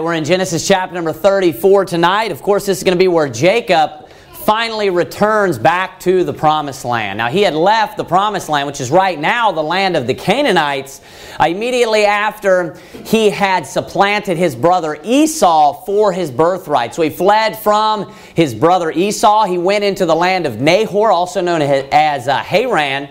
We're in Genesis chapter number 34 tonight. Of course, this is going to be where Jacob finally returns back to the promised land. Now, he had left the promised land, which is right now the land of the Canaanites, uh, immediately after he had supplanted his brother Esau for his birthright. So he fled from his brother Esau. He went into the land of Nahor, also known as uh, Haran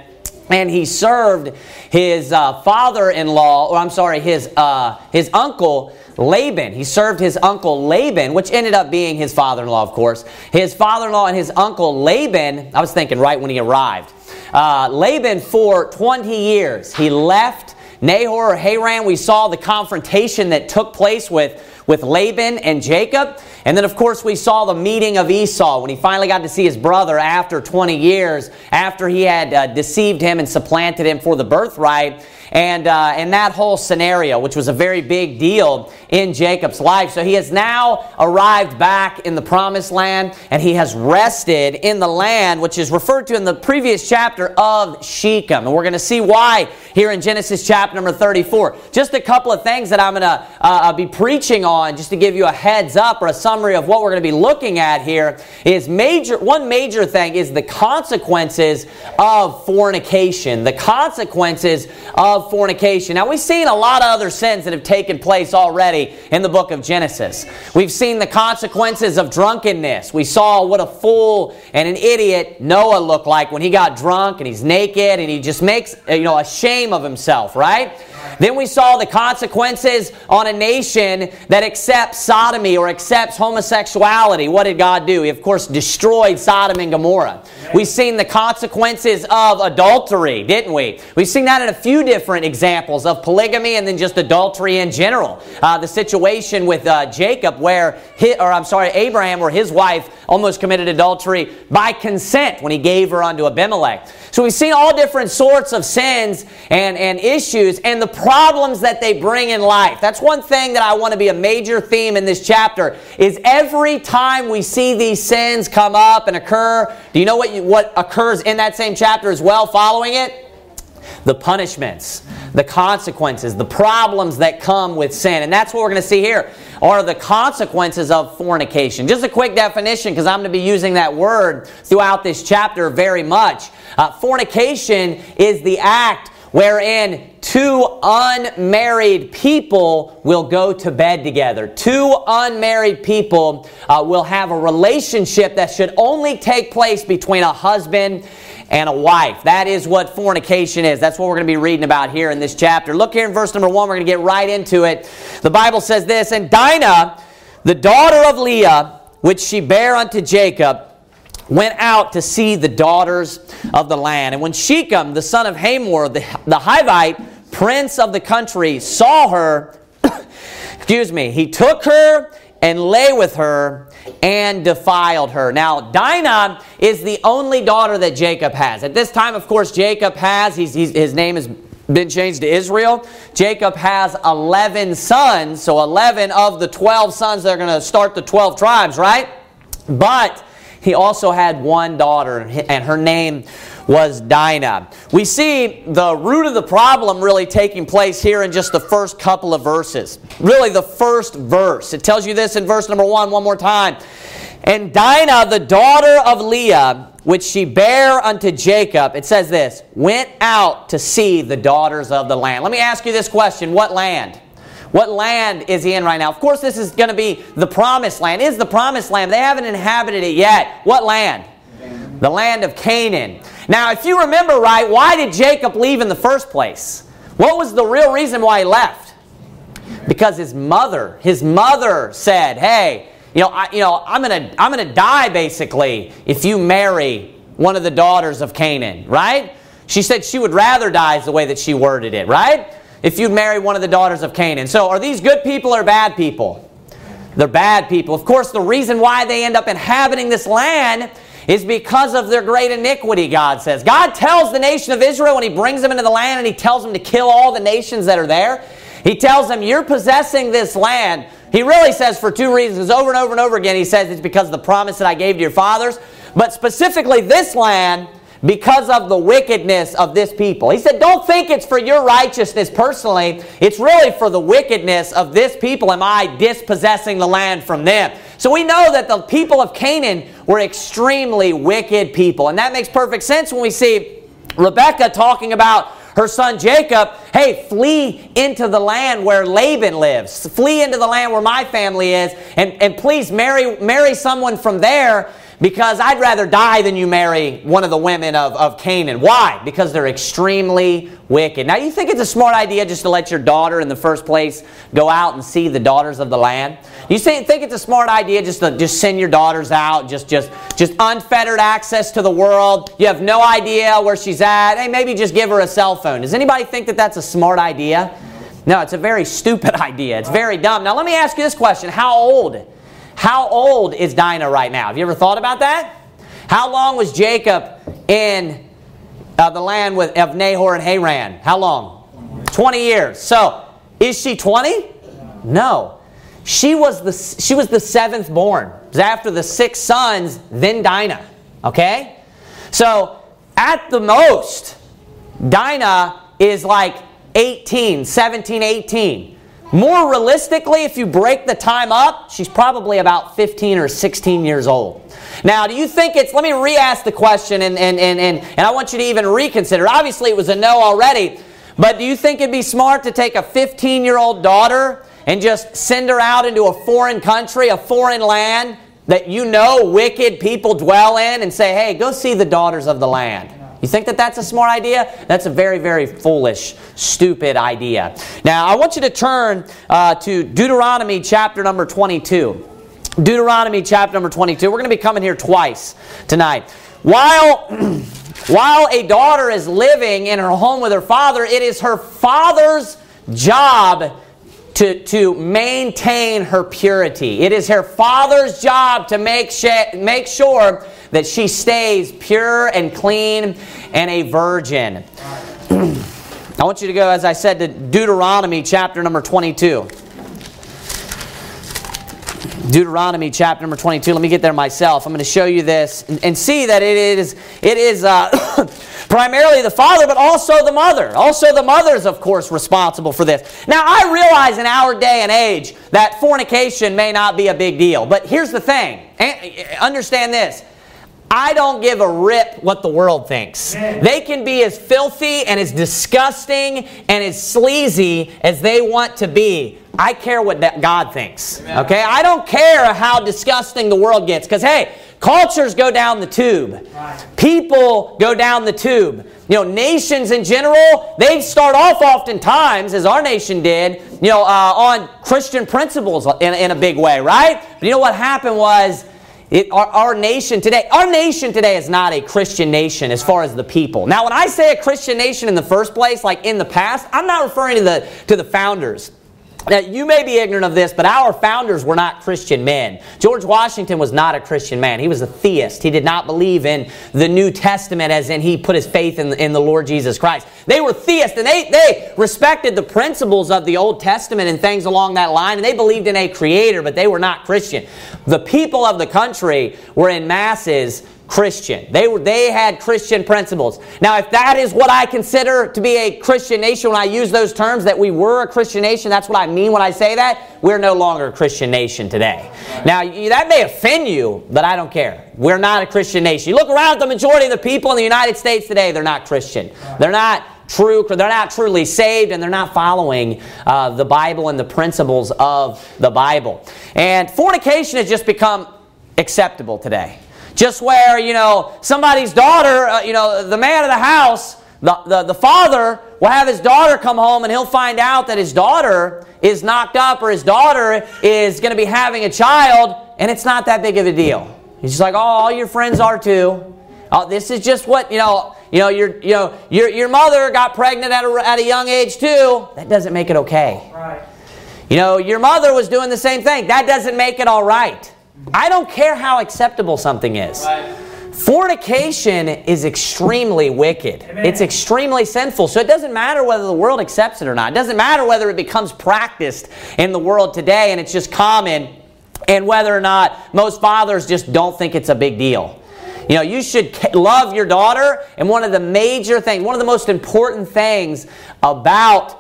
and he served his uh, father-in-law, or I'm sorry, his uh, his uncle Laban. He served his uncle Laban, which ended up being his father-in-law, of course. His father-in-law and his uncle Laban. I was thinking right when he arrived. Uh, Laban for 20 years. He left Nahor or Haran. We saw the confrontation that took place with with Laban and Jacob. And then, of course, we saw the meeting of Esau when he finally got to see his brother after 20 years, after he had uh, deceived him and supplanted him for the birthright and, uh, and that whole scenario, which was a very big deal in Jacob's life. So he has now arrived back in the promised land and he has rested in the land, which is referred to in the previous chapter of Shechem. And we're going to see why here in Genesis chapter number 34. Just a couple of things that I'm going to uh, uh, be preaching on, just to give you a heads up or a summary of what we're going to be looking at here, is major. One major thing is the consequences of fornication. The consequences of of fornication. Now, we've seen a lot of other sins that have taken place already in the book of Genesis. We've seen the consequences of drunkenness. We saw what a fool and an idiot Noah looked like when he got drunk and he's naked and he just makes, you know, a shame of himself, right? Then we saw the consequences on a nation that accepts sodomy or accepts homosexuality. What did God do? He, of course, destroyed Sodom and Gomorrah. We've seen the consequences of adultery, didn't we? We've seen that in a few different examples of polygamy and then just adultery in general. Uh, the situation with uh, Jacob, where, he, or I'm sorry, Abraham, where his wife almost committed adultery by consent when he gave her unto Abimelech. So we've seen all different sorts of sins and, and issues and the problems that they bring in life. That's one thing that I want to be a major theme in this chapter is every time we see these sins come up and occur, do you know what, you, what occurs in that same chapter as well following it? the punishments, the consequences, the problems that come with sin. And that's what we're going to see here are the consequences of fornication. Just a quick definition because I'm going to be using that word throughout this chapter very much. Uh, fornication is the act wherein two unmarried people will go to bed together. Two unmarried people uh, will have a relationship that should only take place between a husband and a wife. That is what fornication is. That's what we're going to be reading about here in this chapter. Look here in verse number one. We're going to get right into it. The Bible says this And Dinah, the daughter of Leah, which she bare unto Jacob, went out to see the daughters of the land. And when Shechem, the son of Hamor, the, the Hivite, prince of the country, saw her, excuse me, he took her and lay with her and defiled her. Now, Dinah is the only daughter that Jacob has. At this time, of course, Jacob has, he's, he's, his name has been changed to Israel. Jacob has 11 sons, so 11 of the 12 sons that are going to start the 12 tribes, right? But he also had one daughter, and her name was Dinah. We see the root of the problem really taking place here in just the first couple of verses. Really, the first verse. It tells you this in verse number one, one more time. And Dinah, the daughter of Leah, which she bare unto Jacob, it says this, went out to see the daughters of the land. Let me ask you this question What land? What land is he in right now? Of course, this is going to be the promised land. Is the promised land? They haven't inhabited it yet. What land? The land of Canaan. Now, if you remember right, why did Jacob leave in the first place? What was the real reason why he left? Because his mother, his mother said, "Hey, you know, I, you know, I'm gonna, I'm gonna die basically if you marry one of the daughters of Canaan." Right? She said she would rather die, is the way that she worded it. Right? If you marry one of the daughters of Canaan. So, are these good people or bad people? They're bad people. Of course, the reason why they end up inhabiting this land is because of their great iniquity, God says. God tells the nation of Israel when He brings them into the land and He tells them to kill all the nations that are there. He tells them, You're possessing this land. He really says for two reasons. Over and over and over again, He says it's because of the promise that I gave to your fathers. But specifically, this land because of the wickedness of this people. He said, Don't think it's for your righteousness personally. It's really for the wickedness of this people. Am I dispossessing the land from them? So we know that the people of Canaan were extremely wicked people. And that makes perfect sense when we see Rebecca talking about her son Jacob, hey, flee into the land where Laban lives. Flee into the land where my family is, and, and please marry, marry someone from there because I'd rather die than you marry one of the women of, of Canaan. Why? Because they're extremely wicked. Now, you think it's a smart idea just to let your daughter in the first place go out and see the daughters of the land? You think it's a smart idea just to just send your daughters out, just, just, just unfettered access to the world? You have no idea where she's at. Hey, maybe just give her a cell phone. Does anybody think that that's a smart idea? No, it's a very stupid idea. It's very dumb. Now, let me ask you this question How old? How old is Dinah right now? Have you ever thought about that? How long was Jacob in uh, the land with, of Nahor and Haran? How long? 20 years. So, is she 20? No. She was the, she was the seventh born. It was after the six sons, then Dinah. Okay? So, at the most, Dinah is like 18, 17, 18. More realistically, if you break the time up, she's probably about 15 or 16 years old. Now, do you think it's, let me re ask the question and, and, and, and, and I want you to even reconsider. Obviously, it was a no already, but do you think it'd be smart to take a 15 year old daughter and just send her out into a foreign country, a foreign land that you know wicked people dwell in and say, hey, go see the daughters of the land? You think that that's a smart idea? That's a very, very foolish, stupid idea. Now, I want you to turn uh, to Deuteronomy chapter number 22. Deuteronomy chapter number 22. We're going to be coming here twice tonight. While, while a daughter is living in her home with her father, it is her father's job to, to maintain her purity. It is her father's job to make, sh- make sure that she stays pure and clean and a virgin. I want you to go, as I said, to Deuteronomy chapter number 22. Deuteronomy chapter number 22. Let me get there myself. I'm going to show you this and, and see that it is, it is uh, primarily the father, but also the mother. Also, the mother is, of course, responsible for this. Now, I realize in our day and age that fornication may not be a big deal, but here's the thing uh, understand this. I don't give a rip what the world thinks. They can be as filthy and as disgusting and as sleazy as they want to be. I care what God thinks. Okay? I don't care how disgusting the world gets because, hey, cultures go down the tube. People go down the tube. You know, nations in general, they start off oftentimes, as our nation did, you know, uh, on Christian principles in, in a big way, right? But you know what happened was, it, our, our, nation today, our nation today is not a Christian nation as far as the people. Now, when I say a Christian nation in the first place, like in the past, I'm not referring to the, to the founders. Now, you may be ignorant of this, but our founders were not Christian men. George Washington was not a Christian man. He was a theist. He did not believe in the New Testament as in he put his faith in, in the Lord Jesus Christ. They were theists, and they, they respected the principles of the Old Testament and things along that line, and they believed in a creator, but they were not Christian. The people of the country were in masses Christian. They were they had Christian principles. Now, if that is what I consider to be a Christian nation, when I use those terms that we were a Christian nation, that's what I mean when I say that. We're no longer a Christian nation today. Now, that may offend you, but I don't care. We're not a Christian nation. You look around the majority of the people in the United States today, they're not Christian. They're not true, they're not truly saved, and they're not following uh, the Bible and the principles of the Bible. And fornication has just become acceptable today. Just where, you know, somebody's daughter, uh, you know, the man of the house, the, the, the father will have his daughter come home and he'll find out that his daughter is knocked up or his daughter is going to be having a child and it's not that big of a deal. He's just like, oh, all your friends are too. Oh, this is just what, you know, you know, your, you know, your, your mother got pregnant at a, at a young age too. That doesn't make it okay. Right. You know, your mother was doing the same thing. That doesn't make it all right. I don't care how acceptable something is. Right. Fornication is extremely wicked. Amen. It's extremely sinful. So it doesn't matter whether the world accepts it or not. It doesn't matter whether it becomes practiced in the world today and it's just common and whether or not most fathers just don't think it's a big deal. You know, you should love your daughter. And one of the major things, one of the most important things about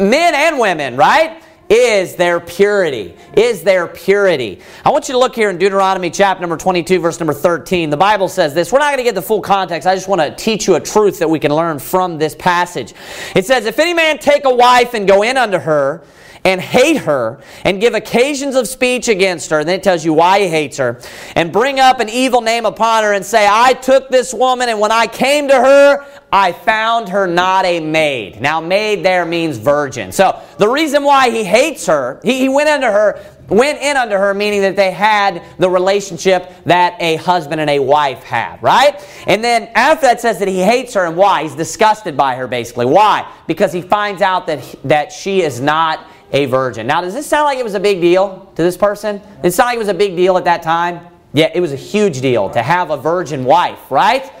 men and women, right? Is their purity. Is their purity. I want you to look here in Deuteronomy chapter number 22, verse number 13. The Bible says this. We're not going to get the full context. I just want to teach you a truth that we can learn from this passage. It says, If any man take a wife and go in unto her, and hate her and give occasions of speech against her. And then it tells you why he hates her. And bring up an evil name upon her and say, I took this woman and when I came to her, I found her not a maid. Now, maid there means virgin. So the reason why he hates her, he, he went under her, went in under her, meaning that they had the relationship that a husband and a wife have, right? And then after that says that he hates her and why? He's disgusted by her basically. Why? Because he finds out that, that she is not a virgin. Now, does this sound like it was a big deal to this person? It sound like it was a big deal at that time? Yeah, it was a huge deal to have a virgin wife, right?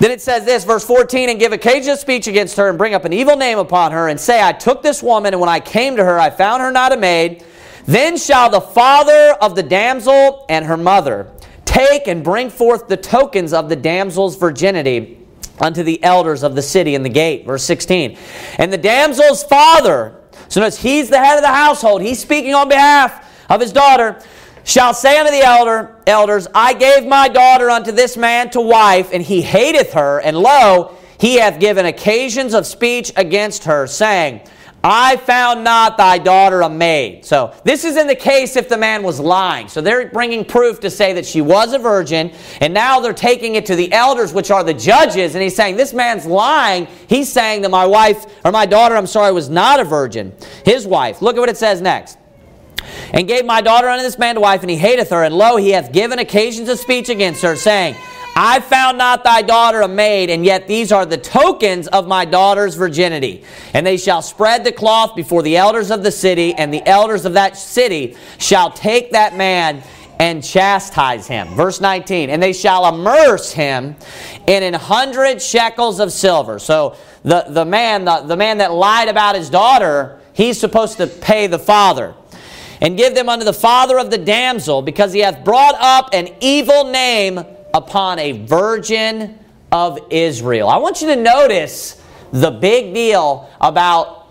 Then it says this, verse 14, and give occasion of speech against her, and bring up an evil name upon her, and say, I took this woman, and when I came to her, I found her not a maid. Then shall the father of the damsel and her mother take and bring forth the tokens of the damsel's virginity unto the elders of the city in the gate. Verse 16. And the damsel's father so notice he's the head of the household. He's speaking on behalf of his daughter. Shall say unto the elder, elders, I gave my daughter unto this man to wife, and he hateth her, and lo, he hath given occasions of speech against her, saying, I found not thy daughter a maid. So this is in the case if the man was lying. So they're bringing proof to say that she was a virgin, and now they're taking it to the elders, which are the judges, and he's saying this man's lying. He's saying that my wife, or my daughter, I'm sorry, was not a virgin. His wife. Look at what it says next. And gave my daughter unto this man to wife, and he hateth her, and lo, he hath given occasions of speech against her, saying, I found not thy daughter a maid, and yet these are the tokens of my daughter's virginity. And they shall spread the cloth before the elders of the city, and the elders of that city shall take that man and chastise him. Verse 19, and they shall immerse him in an hundred shekels of silver. So the, the man, the, the man that lied about his daughter, he's supposed to pay the father and give them unto the father of the damsel, because he hath brought up an evil name upon a virgin of Israel. I want you to notice the big deal about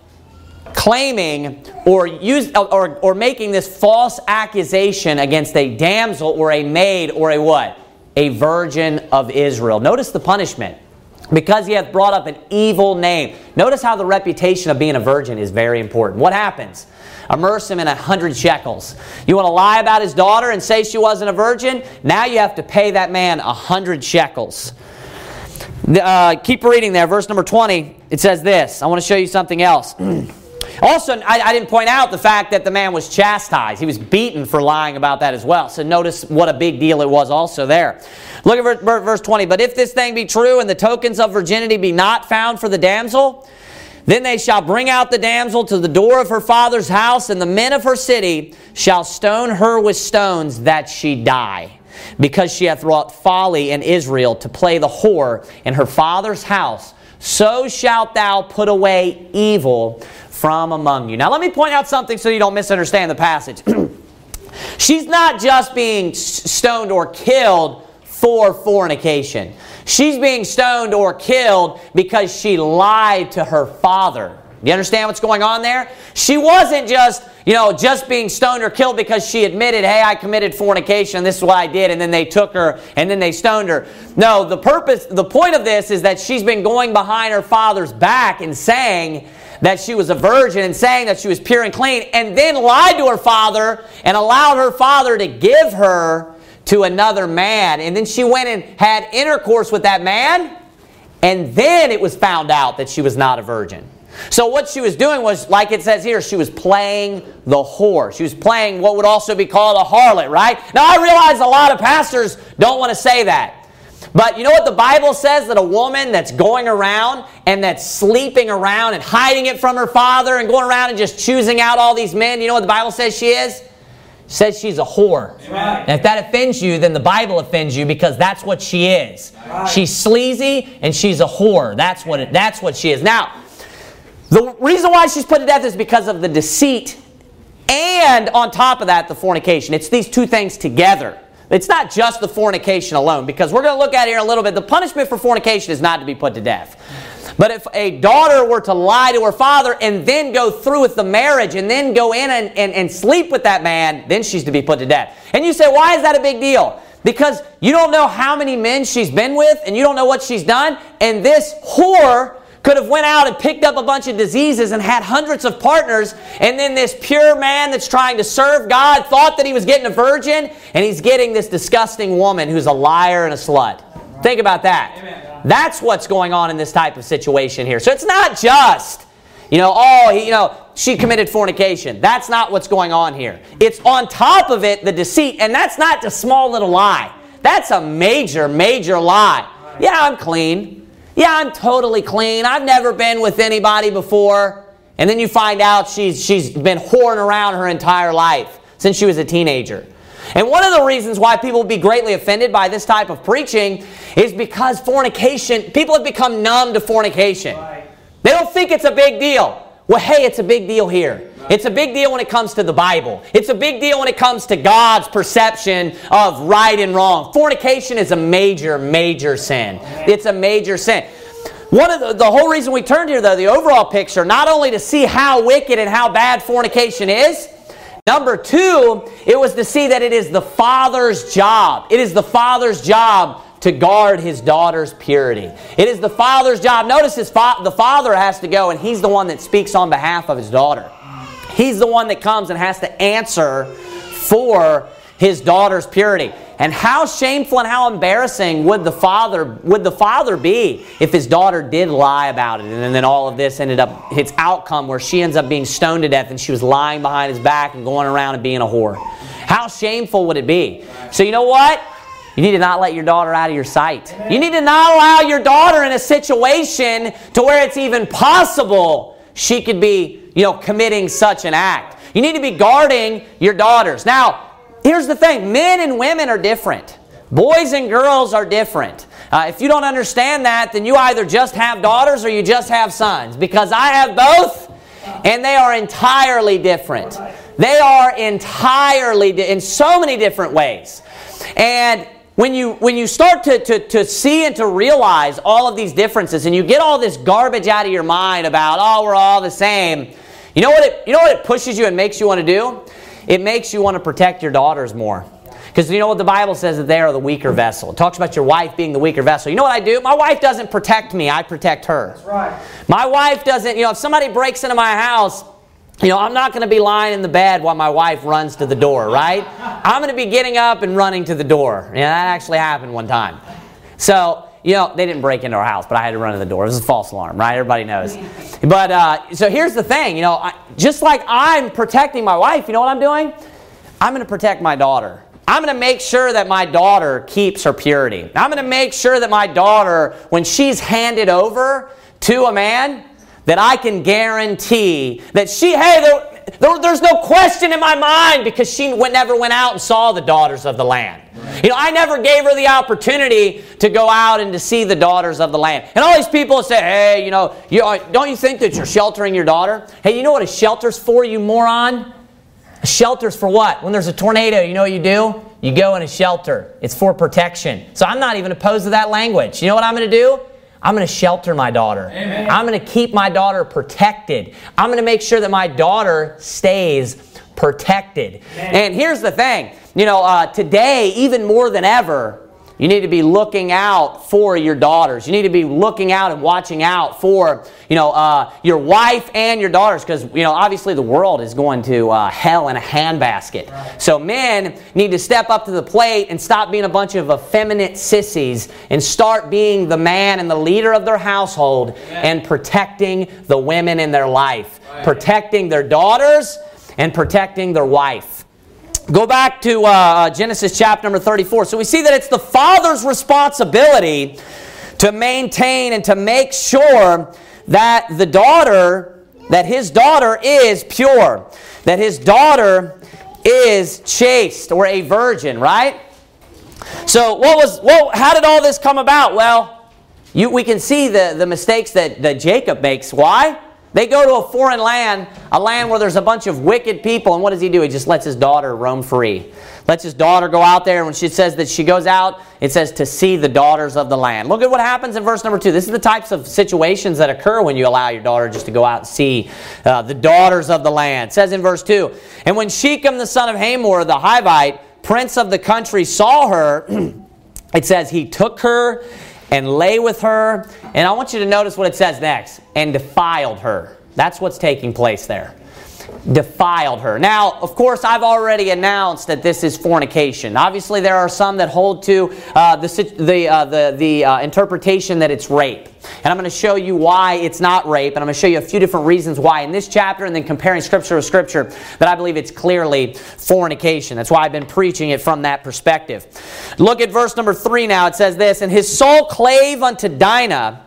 claiming or use or, or making this false accusation against a damsel or a maid or a what? A virgin of Israel. Notice the punishment. Because he hath brought up an evil name. Notice how the reputation of being a virgin is very important. What happens? Immerse him in a hundred shekels. You want to lie about his daughter and say she wasn't a virgin? Now you have to pay that man a hundred shekels. Uh, keep reading there, verse number 20. It says this. I want to show you something else. also, I, I, didn't point out the fact that the man was chastised. He was beaten for lying about that as well. So notice what a big deal it was also there. Look at verse 20. But if this thing be true and the tokens of virginity be not found for the damsel, then they shall bring out the damsel to the door of her father's house, and the men of her city shall stone her with stones that she die, because she hath wrought folly in Israel to play the whore in her father's house. So shalt thou put away evil from among you. Now, let me point out something so you don't misunderstand the passage. She's not just being stoned or killed for fornication. She's being stoned or killed because she lied to her father. Do you understand what's going on there? She wasn't just, you know, just being stoned or killed because she admitted, hey, I committed fornication, this is what I did, and then they took her and then they stoned her. No, the purpose, the point of this is that she's been going behind her father's back and saying that she was a virgin and saying that she was pure and clean, and then lied to her father and allowed her father to give her to another man. And then she went and had intercourse with that man, and then it was found out that she was not a virgin. So what she was doing was, like it says here, she was playing the whore. She was playing what would also be called a harlot, right? Now I realize a lot of pastors don't want to say that. But you know what the Bible says? That a woman that's going around and that's sleeping around and hiding it from her father and going around and just choosing out all these men, you know what the Bible says she is? Says she's a whore. And if that offends you, then the Bible offends you because that's what she is. She's sleazy and she's a whore. That's what it, that's what she is. Now, the reason why she's put to death is because of the deceit and on top of that, the fornication. It's these two things together It's not just the fornication alone, because we're going to look at here a little bit. The punishment for fornication is not to be put to death. But if a daughter were to lie to her father and then go through with the marriage and then go in and, and, and sleep with that man, then she's to be put to death. And you say, why is that a big deal? Because you don't know how many men she's been with and you don't know what she's done. And this whore could have went out and picked up a bunch of diseases and had hundreds of partners and then this pure man that's trying to serve god thought that he was getting a virgin and he's getting this disgusting woman who's a liar and a slut think about that Amen. that's what's going on in this type of situation here so it's not just you know oh you know she committed fornication that's not what's going on here it's on top of it the deceit and that's not a small little lie that's a major major lie yeah i'm clean yeah, I'm totally clean. I've never been with anybody before. And then you find out she's, she's been whoring around her entire life since she was a teenager. And one of the reasons why people would be greatly offended by this type of preaching is because fornication, people have become numb to fornication. They don't think it's a big deal. Well, hey, it's a big deal here. It's a big deal when it comes to the Bible. It's a big deal when it comes to God's perception of right and wrong. Fornication is a major, major sin. It's a major sin. One of the, the whole reason we turned here, though, the overall picture, not only to see how wicked and how bad fornication is, number two, it was to see that it is the father's job. It is the father's job to guard his daughter's purity. It is the father's job. Notice his fa- the father has to go, and he's the one that speaks on behalf of his daughter. He's the one that comes and has to answer for his daughter's purity. And how shameful and how embarrassing would the father would the father be if his daughter did lie about it and then all of this ended up its outcome where she ends up being stoned to death and she was lying behind his back and going around and being a whore. How shameful would it be? So you know what? You need to not let your daughter out of your sight. You need to not allow your daughter in a situation to where it's even possible she could be, you know, committing such an act. You need to be guarding your daughters. Now, here's the thing men and women are different, boys and girls are different. Uh, if you don't understand that, then you either just have daughters or you just have sons. Because I have both, and they are entirely different. They are entirely, di- in so many different ways. And when you when you start to, to, to see and to realize all of these differences and you get all this garbage out of your mind about oh we're all the same you know what it you know what it pushes you and makes you want to do it makes you want to protect your daughters more because you know what the bible says that they are the weaker vessel it talks about your wife being the weaker vessel you know what i do my wife doesn't protect me i protect her That's right. my wife doesn't you know if somebody breaks into my house you know, I'm not going to be lying in the bed while my wife runs to the door, right? I'm going to be getting up and running to the door. Yeah, that actually happened one time. So, you know, they didn't break into our house, but I had to run to the door. It was a false alarm, right? Everybody knows. But uh, so here's the thing, you know, I, just like I'm protecting my wife, you know what I'm doing? I'm going to protect my daughter. I'm going to make sure that my daughter keeps her purity. I'm going to make sure that my daughter, when she's handed over to a man, that I can guarantee that she, hey, there, there, there's no question in my mind because she never went out and saw the daughters of the land. You know, I never gave her the opportunity to go out and to see the daughters of the land. And all these people say, hey, you know, you, uh, don't you think that you're sheltering your daughter? Hey, you know what a shelter's for, you moron? A shelter's for what? When there's a tornado, you know what you do? You go in a shelter. It's for protection. So I'm not even opposed to that language. You know what I'm going to do? I'm going to shelter my daughter. Amen. I'm going to keep my daughter protected. I'm going to make sure that my daughter stays protected. And here's the thing you know, uh, today, even more than ever, you need to be looking out for your daughters. You need to be looking out and watching out for, you know, uh, your wife and your daughters because, you know, obviously the world is going to uh, hell in a handbasket. Right. So men need to step up to the plate and stop being a bunch of effeminate sissies and start being the man and the leader of their household and protecting the women in their life, protecting their daughters and protecting their wife. Go back to uh, Genesis chapter number 34. So we see that it's the father's responsibility to maintain and to make sure that the daughter, that his daughter is pure, that his daughter is chaste or a virgin, right? So what was well, how did all this come about? Well, you, we can see the, the mistakes that, that Jacob makes. Why? They go to a foreign land, a land where there's a bunch of wicked people, and what does he do? He just lets his daughter roam free. Lets his daughter go out there, and when she says that she goes out, it says to see the daughters of the land. Look at what happens in verse number two. This is the types of situations that occur when you allow your daughter just to go out and see uh, the daughters of the land. It says in verse two, and when Shechem the son of Hamor the Hivite, prince of the country, saw her, it says he took her and lay with her. And I want you to notice what it says next and defiled her. That's what's taking place there. Defiled her. Now, of course, I've already announced that this is fornication. Obviously, there are some that hold to uh, the, the, uh, the, the uh, interpretation that it's rape. And I'm going to show you why it's not rape, and I'm going to show you a few different reasons why in this chapter, and then comparing scripture with scripture, that I believe it's clearly fornication. That's why I've been preaching it from that perspective. Look at verse number three now. It says this And his soul clave unto Dinah,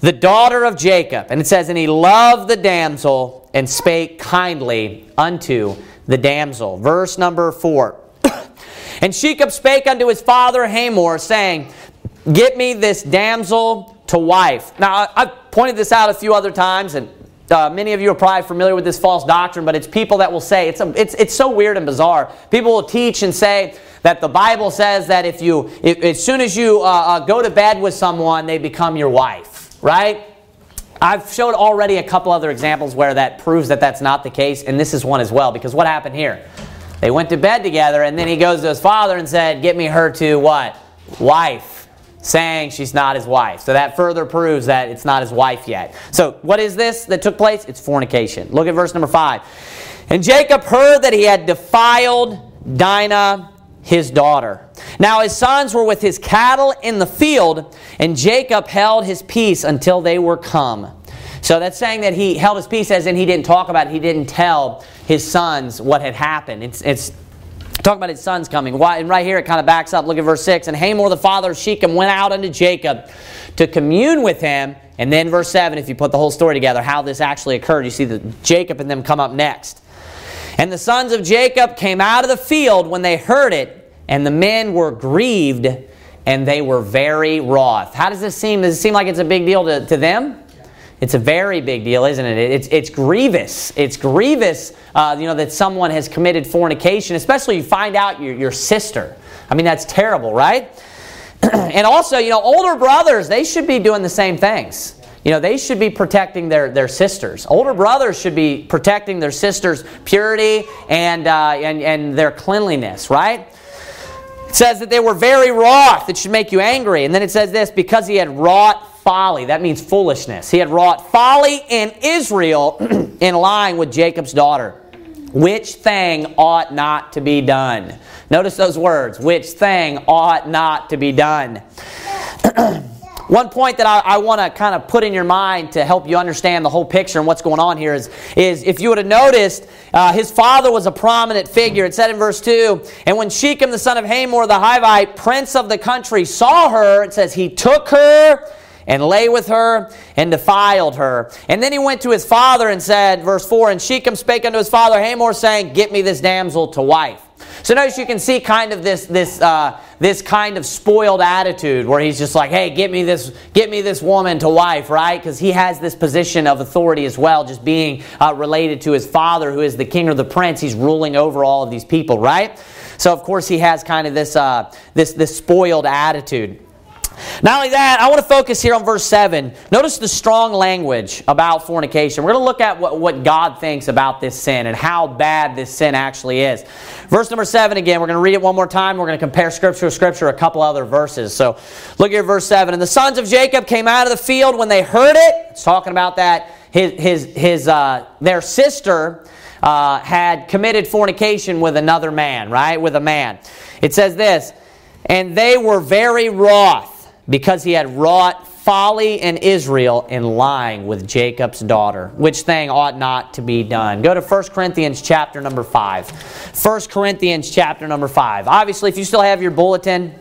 the daughter of Jacob. And it says, And he loved the damsel and spake kindly unto the damsel. Verse number four. and Shechem spake unto his father Hamor, saying, Get me this damsel to wife. Now, I've pointed this out a few other times, and uh, many of you are probably familiar with this false doctrine, but it's people that will say, it's, a, it's, it's so weird and bizarre. People will teach and say that the Bible says that if you, if, as soon as you uh, uh, go to bed with someone, they become your wife, right? I've showed already a couple other examples where that proves that that's not the case, and this is one as well, because what happened here? They went to bed together, and then he goes to his father and said, Get me her to what? Wife saying she's not his wife. So that further proves that it's not his wife yet. So what is this that took place? It's fornication. Look at verse number 5. And Jacob heard that he had defiled Dinah, his daughter. Now his sons were with his cattle in the field, and Jacob held his peace until they were come. So that's saying that he held his peace as in he didn't talk about it, he didn't tell his sons what had happened. It's, it's Talk about his sons coming. Why, and right here it kind of backs up. Look at verse 6. And Hamor, the father of Shechem, went out unto Jacob to commune with him. And then verse 7, if you put the whole story together, how this actually occurred, you see that Jacob and them come up next. And the sons of Jacob came out of the field when they heard it, and the men were grieved, and they were very wroth. How does this seem? Does it seem like it's a big deal to, to them? It's a very big deal, isn't it? It's, it's grievous. It's grievous, uh, you know, that someone has committed fornication, especially you find out your, your sister. I mean, that's terrible, right? and also, you know, older brothers, they should be doing the same things. You know, they should be protecting their, their sisters. Older brothers should be protecting their sisters' purity and, uh, and, and their cleanliness, right? It says that they were very wroth. It should make you angry. And then it says this because he had wrought folly. That means foolishness. He had wrought folly in Israel in lying with Jacob's daughter. Which thing ought not to be done? Notice those words. Which thing ought not to be done? One point that I, I want to kind of put in your mind to help you understand the whole picture and what's going on here is, is if you would have noticed, uh, his father was a prominent figure. It said in verse 2 And when Shechem, the son of Hamor the Hivite, prince of the country, saw her, it says, he took her and lay with her and defiled her. And then he went to his father and said, verse 4 And Shechem spake unto his father Hamor, saying, Get me this damsel to wife. So notice you can see kind of this this uh, this kind of spoiled attitude where he's just like, hey, get me this get me this woman to wife, right? Because he has this position of authority as well, just being uh, related to his father, who is the king or the prince. He's ruling over all of these people, right? So of course he has kind of this uh, this this spoiled attitude. Not only that, I want to focus here on verse 7. Notice the strong language about fornication. We're going to look at what, what God thinks about this sin and how bad this sin actually is. Verse number 7 again, we're going to read it one more time. We're going to compare scripture with scripture, a couple other verses. So look at verse 7. And the sons of Jacob came out of the field when they heard it. It's talking about that his, his, his, uh, their sister uh, had committed fornication with another man, right? With a man. It says this, and they were very wroth because he had wrought folly in Israel in lying with Jacob's daughter, which thing ought not to be done. Go to 1 Corinthians chapter number 5. 1 Corinthians chapter number 5. Obviously, if you still have your bulletin,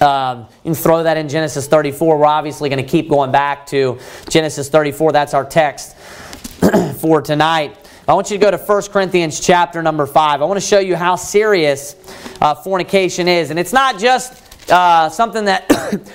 um, you can throw that in Genesis 34. We're obviously going to keep going back to Genesis 34. That's our text for tonight. I want you to go to 1 Corinthians chapter number 5. I want to show you how serious uh, fornication is. And it's not just uh, something that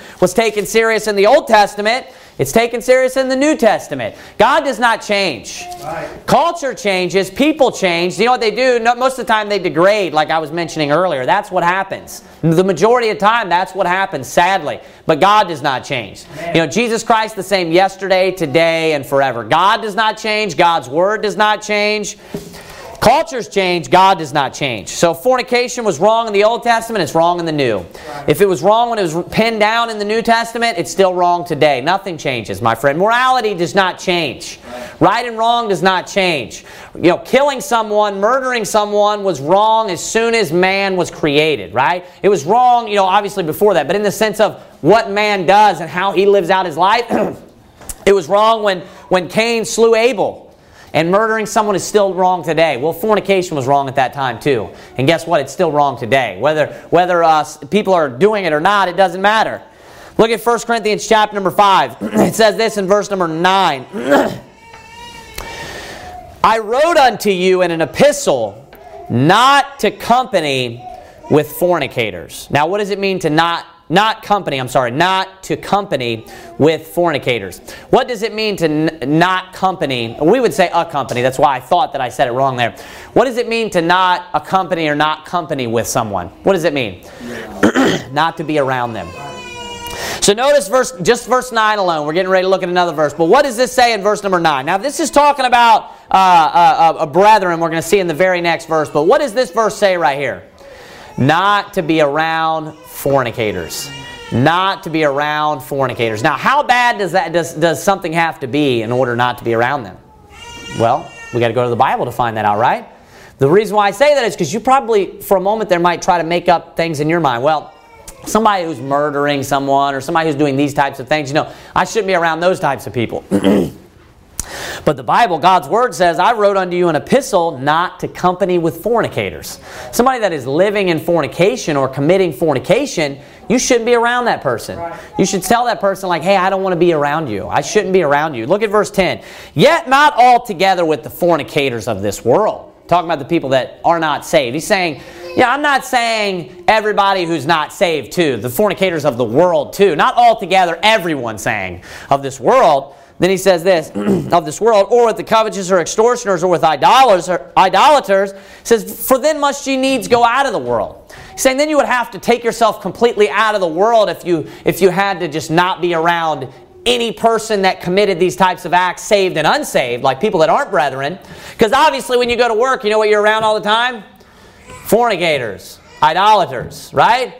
was taken serious in the Old Testament. It's taken serious in the New Testament. God does not change. Right. Culture changes, people change. You know what they do? most of the time they degrade, like I was mentioning earlier. That's what happens. The majority of the time, that's what happens, sadly. But God does not change. You know, Jesus Christ the same yesterday, today, and forever. God does not change. God's Word does not change. Cultures change, God does not change. So fornication was wrong in the Old Testament, it's wrong in the New. If it was wrong when it was pinned down in the New Testament, it's still wrong today. Nothing changes, my friend. Morality does not change. Right and wrong does not change. You know, killing someone, murdering someone was wrong as soon as man was created, right? It was wrong, you know, obviously before that, but in the sense of what man does and how he lives out his life, it was wrong when, when Cain slew Abel. And murdering someone is still wrong today. Well, fornication was wrong at that time too. And guess what? It's still wrong today. Whether, whether uh, people are doing it or not, it doesn't matter. Look at 1 Corinthians chapter number 5. it says this in verse number 9. I wrote unto you in an epistle not to company with fornicators. Now, what does it mean to not not company, I'm sorry, not to company with fornicators. What does it mean to n- not company? We would say a company. That's why I thought that I said it wrong there. What does it mean to not accompany or not company with someone? What does it mean? not to be around them. So notice verse, just verse 9 alone. We're getting ready to look at another verse. But what does this say in verse number 9? Now, this is talking about uh, uh, a brethren, we're going to see in the very next verse. But what does this verse say right here? Not to be around fornicators. Not to be around fornicators. Now, how bad does that does, does something have to be in order not to be around them? Well, we got to go to the Bible to find that out, right? The reason why I say that is because you probably, for a moment, there might try to make up things in your mind. Well, somebody who's murdering someone or somebody who's doing these types of things, you know, I shouldn't be around those types of people. But the Bible, God's Word says, I wrote unto you an epistle not to company with fornicators. Somebody that is living in fornication or committing fornication, you shouldn't be around that person. Right. You should tell that person, like, hey, I don't want to be around you. I shouldn't be around you. Look at verse 10. Yet not altogether with the fornicators of this world. Talking about the people that are not saved. He's saying, yeah, I'm not saying everybody who's not saved too, the fornicators of the world too. Not altogether everyone saying of this world. Then he says this of this world, or with the covetous or extortioners, or with idolaters, or idolaters, says, For then must ye needs go out of the world. He's saying then you would have to take yourself completely out of the world if you if you had to just not be around any person that committed these types of acts, saved and unsaved, like people that aren't brethren. Because obviously when you go to work, you know what you're around all the time? Fornicators, idolaters, right?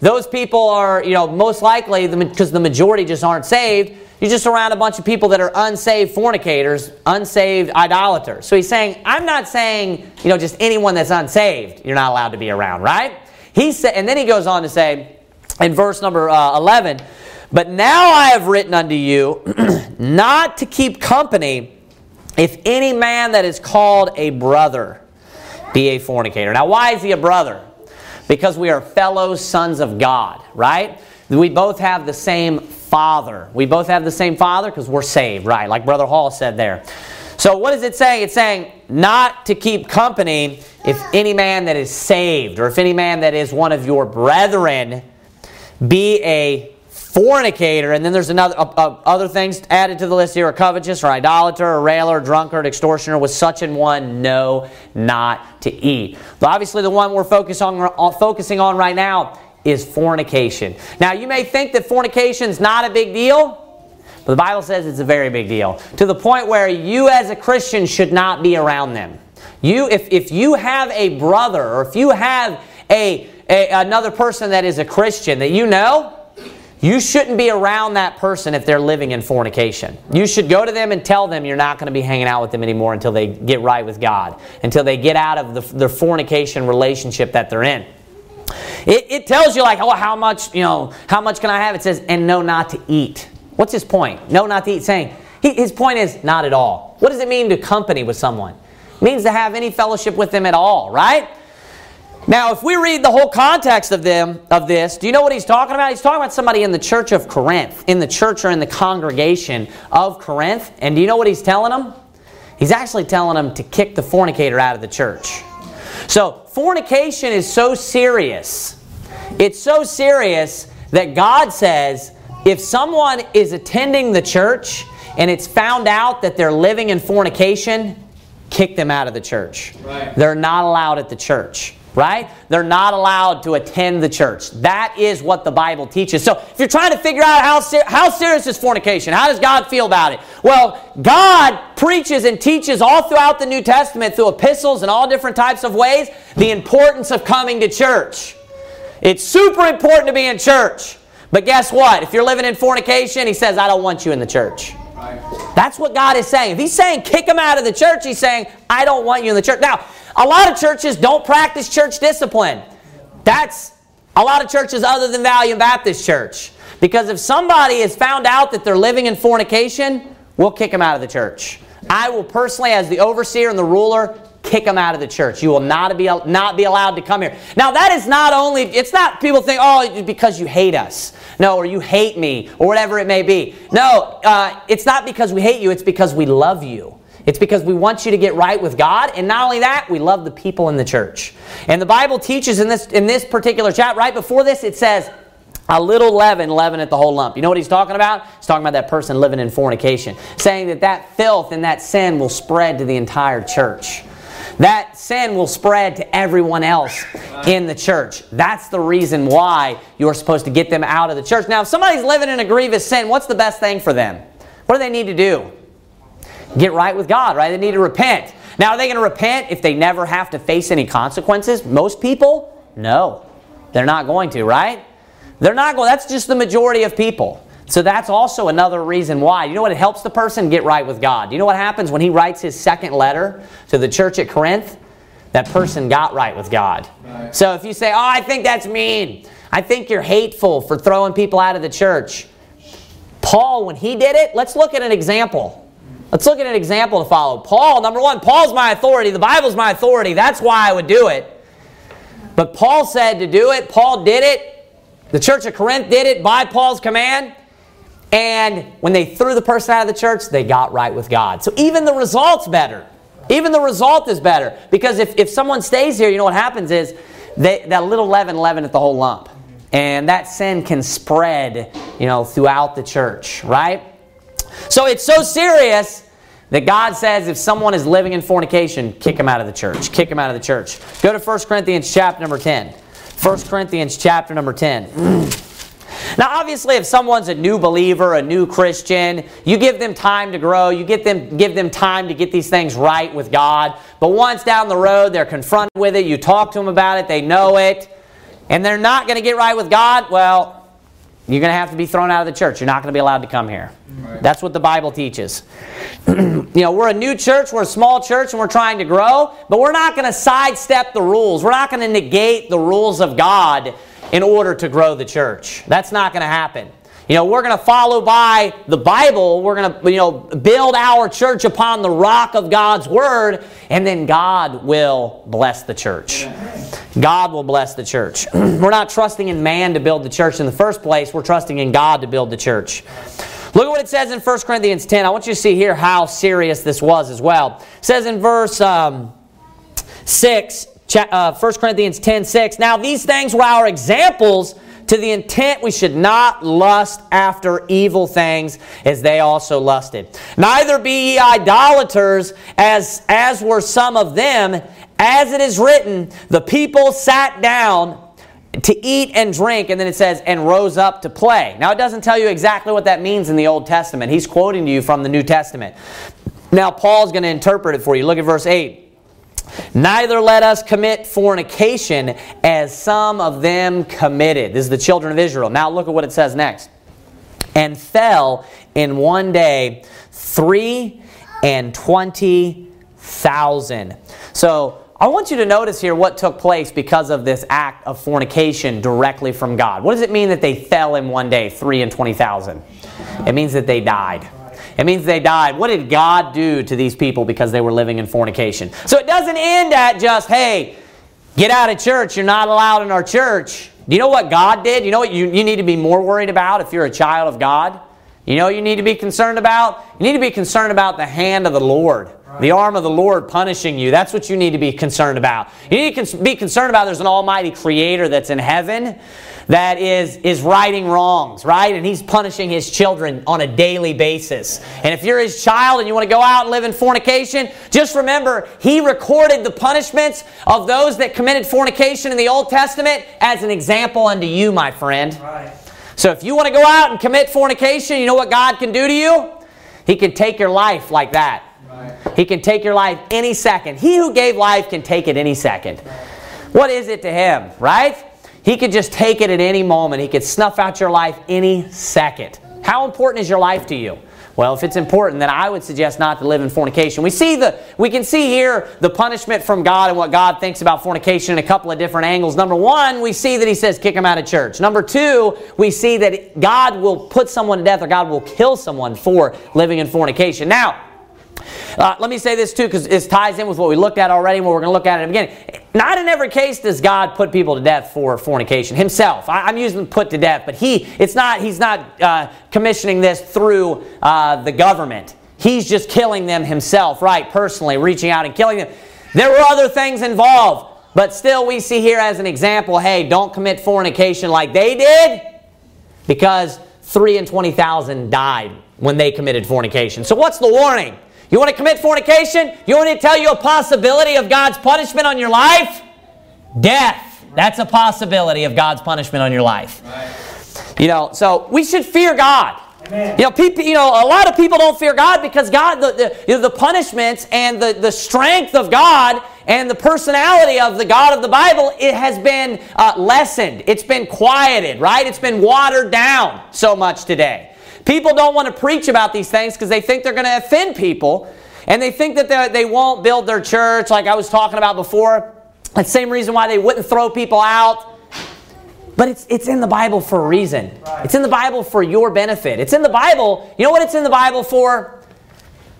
Those people are, you know, most likely, because the majority just aren't saved, you're just around a bunch of people that are unsaved fornicators, unsaved idolaters. So he's saying, I'm not saying, you know, just anyone that's unsaved, you're not allowed to be around, right? He said, and then he goes on to say in verse number uh, 11, but now I have written unto you not to keep company if any man that is called a brother be a fornicator. Now, why is he a brother? Because we are fellow sons of God, right? We both have the same Father. We both have the same Father because we're saved, right? Like Brother Hall said there. So, what is it saying? It's saying not to keep company if any man that is saved or if any man that is one of your brethren be a fornicator. And then there's another uh, uh, other things added to the list here: a covetous, or idolater, a railer, drunkard, extortioner. With such an one, no, not to eat. But obviously, the one we're focus on, uh, focusing on right now is fornication. Now, you may think that fornication is not a big deal, but the Bible says it's a very big deal. To the point where you as a Christian should not be around them. You, if, if you have a brother or if you have a, a another person that is a Christian that you know, you shouldn't be around that person if they're living in fornication. You should go to them and tell them you're not going to be hanging out with them anymore until they get right with God, until they get out of the, the fornication relationship that they're in. It, it tells you like, oh, how much, you know, how much can I have? It says, and no, not to eat. What's his point? No, not to eat. Saying he, his point is not at all. What does it mean to company with someone? It means to have any fellowship with them at all, right? Now, if we read the whole context of them of this, do you know what he's talking about? He's talking about somebody in the church of Corinth, in the church or in the congregation of Corinth. And do you know what he's telling them? He's actually telling them to kick the fornicator out of the church. So, fornication is so serious. It's so serious that God says if someone is attending the church and it's found out that they're living in fornication, kick them out of the church. Right. They're not allowed at the church, right? They're not allowed to attend the church. That is what the Bible teaches. So if you're trying to figure out how, ser- how serious is fornication, how does God feel about it? Well, God preaches and teaches all throughout the New Testament through epistles and all different types of ways the importance of coming to church. It's super important to be in church. But guess what? If you're living in fornication, he says, I don't want you in the church. That's what God is saying. If He's saying kick him out of the church, He's saying, I don't want you in the church. Now, a lot of churches don't practice church discipline. That's a lot of churches other than Valiant Baptist Church. Because if somebody is found out that they're living in fornication, we'll kick them out of the church. I will personally, as the overseer and the ruler, kick them out of the church. You will not be, not be allowed to come here. Now, that is not only, it's not people think, oh, because you hate us. No, or you hate me, or whatever it may be. No, uh, it's not because we hate you, it's because we love you. It's because we want you to get right with God, and not only that, we love the people in the church. And the Bible teaches in this in this particular chat, right before this, it says, a little leaven, leaven at the whole lump. You know what he's talking about? He's talking about that person living in fornication, saying that that filth and that sin will spread to the entire church. That sin will spread to everyone else in the church. That's the reason why you're supposed to get them out of the church. Now, if somebody's living in a grievous sin, what's the best thing for them? What do they need to do? Get right with God, right? They need to repent. Now, are they going to repent if they never have to face any consequences? Most people, no. They're not going to, right? They're not going. That's just the majority of people. So that's also another reason why. You know what? It helps the person get right with God. You know what happens when he writes his second letter to the church at Corinth? That person got right with God. Right. So if you say, oh, I think that's mean, I think you're hateful for throwing people out of the church. Paul, when he did it, let's look at an example. Let's look at an example to follow. Paul, number one, Paul's my authority. The Bible's my authority. That's why I would do it. But Paul said to do it. Paul did it. The church of Corinth did it by Paul's command. And when they threw the person out of the church, they got right with God. So even the result's better. Even the result is better. Because if, if someone stays here, you know what happens is they, that little leaven leaven at the whole lump. And that sin can spread, you know, throughout the church, right? So it's so serious that God says if someone is living in fornication, kick them out of the church. Kick them out of the church. Go to 1 Corinthians chapter number 10. 1 Corinthians chapter number 10. Now, obviously, if someone's a new believer, a new Christian, you give them time to grow. You get them, give them time to get these things right with God. But once down the road, they're confronted with it. You talk to them about it. They know it. And they're not going to get right with God. Well, you're going to have to be thrown out of the church. You're not going to be allowed to come here. Right. That's what the Bible teaches. you know, we're a new church, we're a small church, and we're trying to grow, but we're not going to sidestep the rules. We're not going to negate the rules of God in order to grow the church. That's not going to happen. You know, we're going to follow by the Bible. We're going to, you know, build our church upon the rock of God's word, and then God will bless the church. God will bless the church. we're not trusting in man to build the church in the first place. We're trusting in God to build the church. Look at what it says in 1 Corinthians 10. I want you to see here how serious this was as well. It says in verse um, 6, uh, 1 Corinthians 10 6. Now, these things were our examples to the intent we should not lust after evil things as they also lusted. Neither be ye idolaters as, as were some of them. As it is written, the people sat down to eat and drink, and then it says, and rose up to play. Now, it doesn't tell you exactly what that means in the Old Testament. He's quoting to you from the New Testament. Now, Paul's going to interpret it for you. Look at verse 8. Neither let us commit fornication as some of them committed. This is the children of Israel. Now look at what it says next. And fell in one day three and twenty thousand. So I want you to notice here what took place because of this act of fornication directly from God. What does it mean that they fell in one day, three and twenty thousand? It means that they died. It means they died. What did God do to these people because they were living in fornication? So it doesn't end at just, hey, get out of church. You're not allowed in our church. Do you know what God did? You know what you, you need to be more worried about if you're a child of God? You know what you need to be concerned about? You need to be concerned about the hand of the Lord The arm of the Lord punishing you. That's what you need to be concerned about. You need to be concerned about there's an almighty creator that's in heaven that is, is righting wrongs, right? And he's punishing his children on a daily basis. And if you're his child and you want to go out and live in fornication, just remember he recorded the punishments of those that committed fornication in the Old Testament as an example unto you, my friend. Right. So if you want to go out and commit fornication, you know what God can do to you? He can take your life like that. Right. He can take your life any second. He who gave life can take it any second. What is it to him, right? He could just take it at any moment. He could snuff out your life any second. How important is your life to you? Well, if it's important, then I would suggest not to live in fornication. We see the we can see here the punishment from God and what God thinks about fornication in a couple of different angles. Number one, we see that He says kick him out of church. Number two, we see that God will put someone to death or God will kill someone for living in fornication. Now, uh, let me say this too, because this ties in with what we looked at already and what we're going to look at in the beginning. Not in every case does God put people to death for fornication himself. I, am using put to death, but he, it's not, he's not uh, commissioning this through uh, the government. He's just killing them himself, right, personally, reaching out and killing them. There were other things involved, but still we see here as an example, hey, don't commit fornication like they did, because 3 and 20,000 died when they committed fornication. So what's the warning? You want to commit fornication? You want me to tell you a possibility of God's punishment on your life? Death. That's a possibility of God's punishment on your life. Right. You know, so we should fear God. Amen. You know, people, you know, a lot of people don't fear God because God, the, the, you know, the punishments and the, the strength of God and the personality of the God of the Bible, it has been uh, lessened. It's been quieted, right? It's been watered down so much today. People don't want to preach about these things because they think they're going to offend people. And they think that they won't build their church, like I was talking about before. That same reason why they wouldn't throw people out. But it's, it's in the Bible for a reason. Right. It's in the Bible for your benefit. It's in the Bible. You know what it's in the Bible for?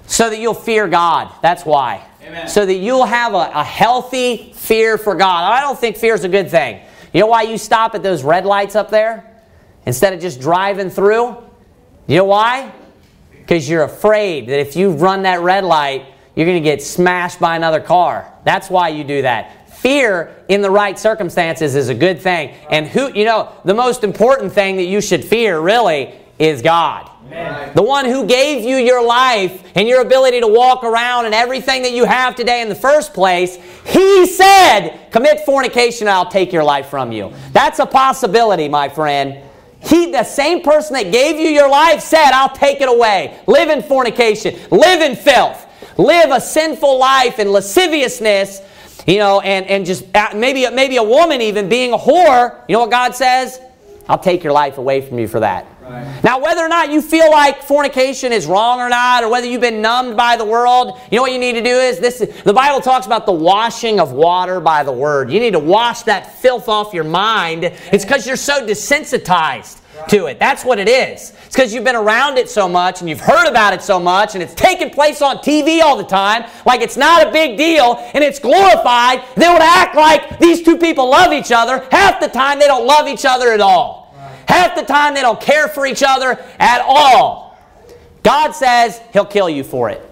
So that you'll fear God. That's why. Amen. So that you'll have a, a healthy fear for God. I don't think fear is a good thing. You know why you stop at those red lights up there? Instead of just driving through? You know why? Because you're afraid that if you run that red light, you're going to get smashed by another car. That's why you do that. Fear in the right circumstances is a good thing. And who, you know, the most important thing that you should fear really is God. Amen. The one who gave you your life and your ability to walk around and everything that you have today in the first place, He said, commit fornication, I'll take your life from you. That's a possibility, my friend. He, the same person that gave you your life, said, I'll take it away. Live in fornication, live in filth, live a sinful life in lasciviousness, you know, and, and just uh, maybe, maybe a woman even being a whore. You know what God says? I'll take your life away from you for that. Now, whether or not you feel like fornication is wrong or not, or whether you've been numbed by the world, you know what you need to do is this. The Bible talks about the washing of water by the word. You need to wash that filth off your mind. It's because you're so desensitized to it. That's what it is. It's because you've been around it so much and you've heard about it so much and it's taking place on TV all the time like it's not a big deal and it's glorified. They would act like these two people love each other. Half the time they don't love each other at all. Half the time they don't care for each other at all. God says He'll kill you for it.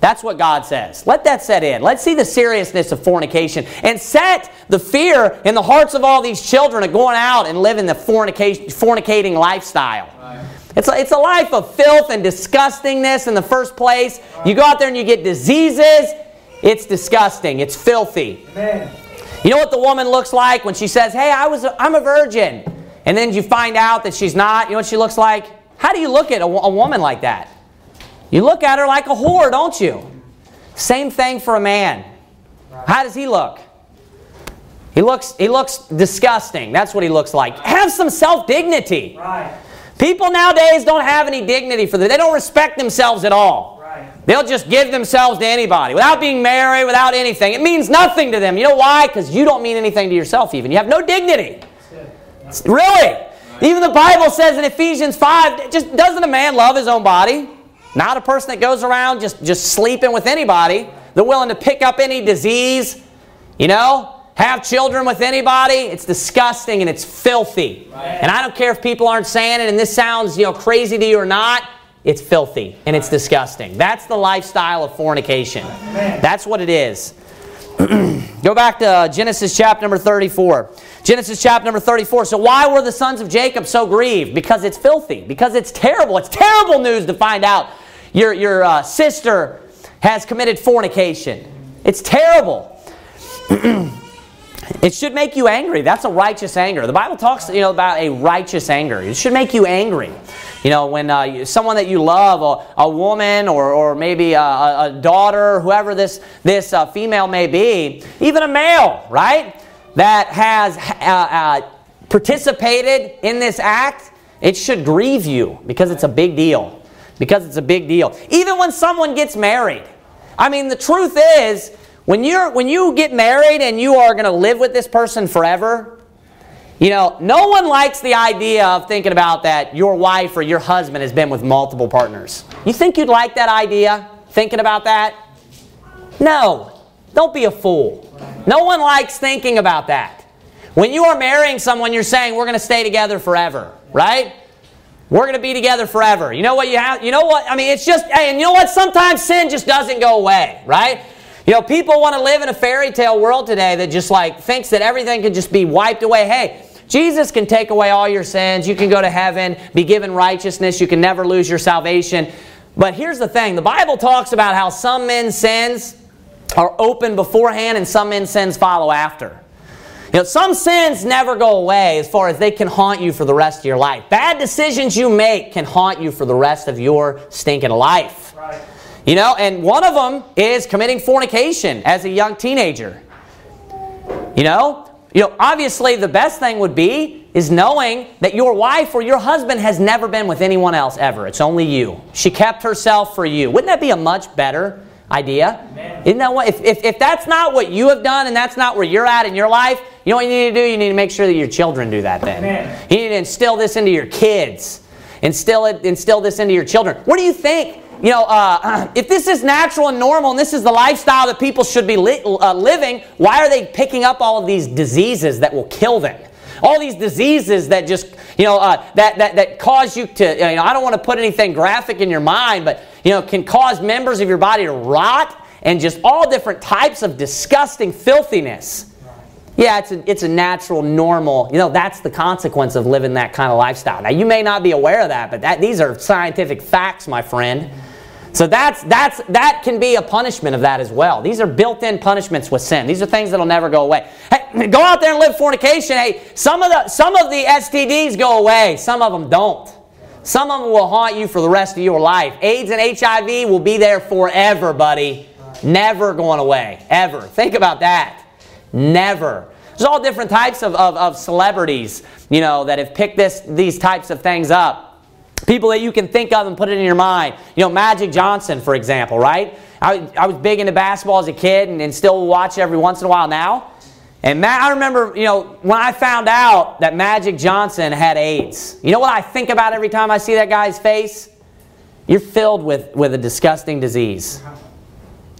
That's what God says. Let that set in. Let's see the seriousness of fornication and set the fear in the hearts of all these children of going out and living the fornicating lifestyle. Right. It's, a, it's a life of filth and disgustingness in the first place. You go out there and you get diseases. It's disgusting. It's filthy. Amen. You know what the woman looks like when she says, Hey, I was a, I'm a virgin and then you find out that she's not, you know what she looks like? How do you look at a, a woman like that? You look at her like a whore, don't you? Same thing for a man. How does he look? He looks, he looks disgusting. That's what he looks like. Have some self-dignity. Right. People nowadays don't have any dignity for them. They don't respect themselves at all. Right. They'll just give themselves to anybody without being married, without anything. It means nothing to them. You know why? Because you don't mean anything to yourself even. You have no dignity. Really? Even the Bible says in Ephesians 5, just doesn't a man love his own body? Not a person that goes around just, just sleeping with anybody. They're willing to pick up any disease, you know, have children with anybody. It's disgusting and it's filthy. Right. And I don't care if people aren't saying it and this sounds, you know, crazy to you or not. it's filthy and it's disgusting. That's the lifestyle of fornication. That's what it is. Go back to uh, Genesis chapter number 34. Genesis chapter number 34. So, why were the sons of Jacob so grieved? Because it's filthy. Because it's terrible. It's terrible news to find out your, your uh, sister has committed fornication. It's terrible. it should make you angry. That's a righteous anger. The Bible talks you know, about a righteous anger. It should make you angry. You know, when uh, someone that you love, a, a woman or, or maybe a, a daughter, whoever this, this uh, female may be, even a male, right, that has uh, uh, participated in this act, it should grieve you because it's a big deal. Because it's a big deal. Even when someone gets married. I mean, the truth is, when, you're, when you get married and you are going to live with this person forever, you know, no one likes the idea of thinking about that your wife or your husband has been with multiple partners. You think you'd like that idea? Thinking about that? No. Don't be a fool. No one likes thinking about that. When you are marrying someone, you're saying, we're going to stay together forever, right? We're going to be together forever. You know what you have? You know what? I mean, it's just, hey, and you know what? Sometimes sin just doesn't go away, right? You know, people want to live in a fairy tale world today that just like thinks that everything can just be wiped away. Hey, Jesus can take away all your sins. You can go to heaven, be given righteousness. You can never lose your salvation. But here's the thing the Bible talks about how some men's sins are open beforehand and some sins follow after. You know, some sins never go away as far as they can haunt you for the rest of your life. Bad decisions you make can haunt you for the rest of your stinking life. Right. You know, and one of them is committing fornication as a young teenager. You know, you know, obviously the best thing would be is knowing that your wife or your husband has never been with anyone else ever. It's only you. She kept herself for you. Wouldn't that be a much better idea? Amen. Isn't that what if, if, if that's not what you have done and that's not where you're at in your life, you know what you need to do? You need to make sure that your children do that then. Amen. You need to instill this into your kids. Instill it, instill this into your children. What do you think? you know, uh, if this is natural and normal and this is the lifestyle that people should be li- uh, living, why are they picking up all of these diseases that will kill them? All these diseases that just, you know, uh, that, that, that cause you to, you know, I don't want to put anything graphic in your mind, but, you know, can cause members of your body to rot and just all different types of disgusting filthiness. Yeah, it's a, it's a natural, normal, you know, that's the consequence of living that kind of lifestyle. Now, you may not be aware of that, but that, these are scientific facts, my friend. So that's, that's, that can be a punishment of that as well. These are built in punishments with sin. These are things that'll never go away. Hey, go out there and live fornication. Hey, some of, the, some of the STDs go away, some of them don't. Some of them will haunt you for the rest of your life. AIDS and HIV will be there forever, buddy. Never going away. Ever. Think about that. Never. There's all different types of, of, of celebrities, you know, that have picked this, these types of things up. People that you can think of and put it in your mind. You know, Magic Johnson, for example, right? I, I was big into basketball as a kid and, and still watch every once in a while now. And Matt, I remember, you know, when I found out that Magic Johnson had AIDS, you know what I think about every time I see that guy's face? You're filled with, with a disgusting disease.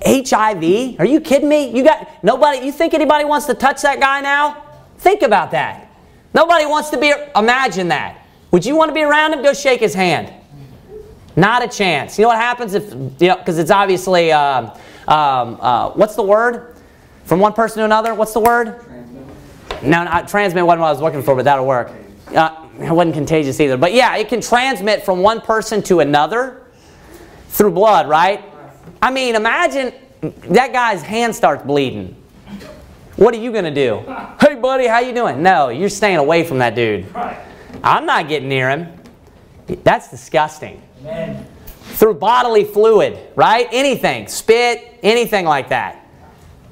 HIV? Are you kidding me? You got nobody, you think anybody wants to touch that guy now? Think about that. Nobody wants to be, imagine that. Would you want to be around him? Go shake his hand. Not a chance. You know what happens if, you know, because it's obviously, um, um, uh, what's the word? From one person to another? What's the word? Transmit. No, not, transmit wasn't what I was looking for, but that'll work. Uh, it wasn't contagious either. But yeah, it can transmit from one person to another through blood, right? I mean, imagine that guy's hand starts bleeding. What are you going to do? Hey, buddy, how you doing? No, you're staying away from that dude. Right. I'm not getting near him. That's disgusting. Amen. Through bodily fluid, right? Anything, spit, anything like that.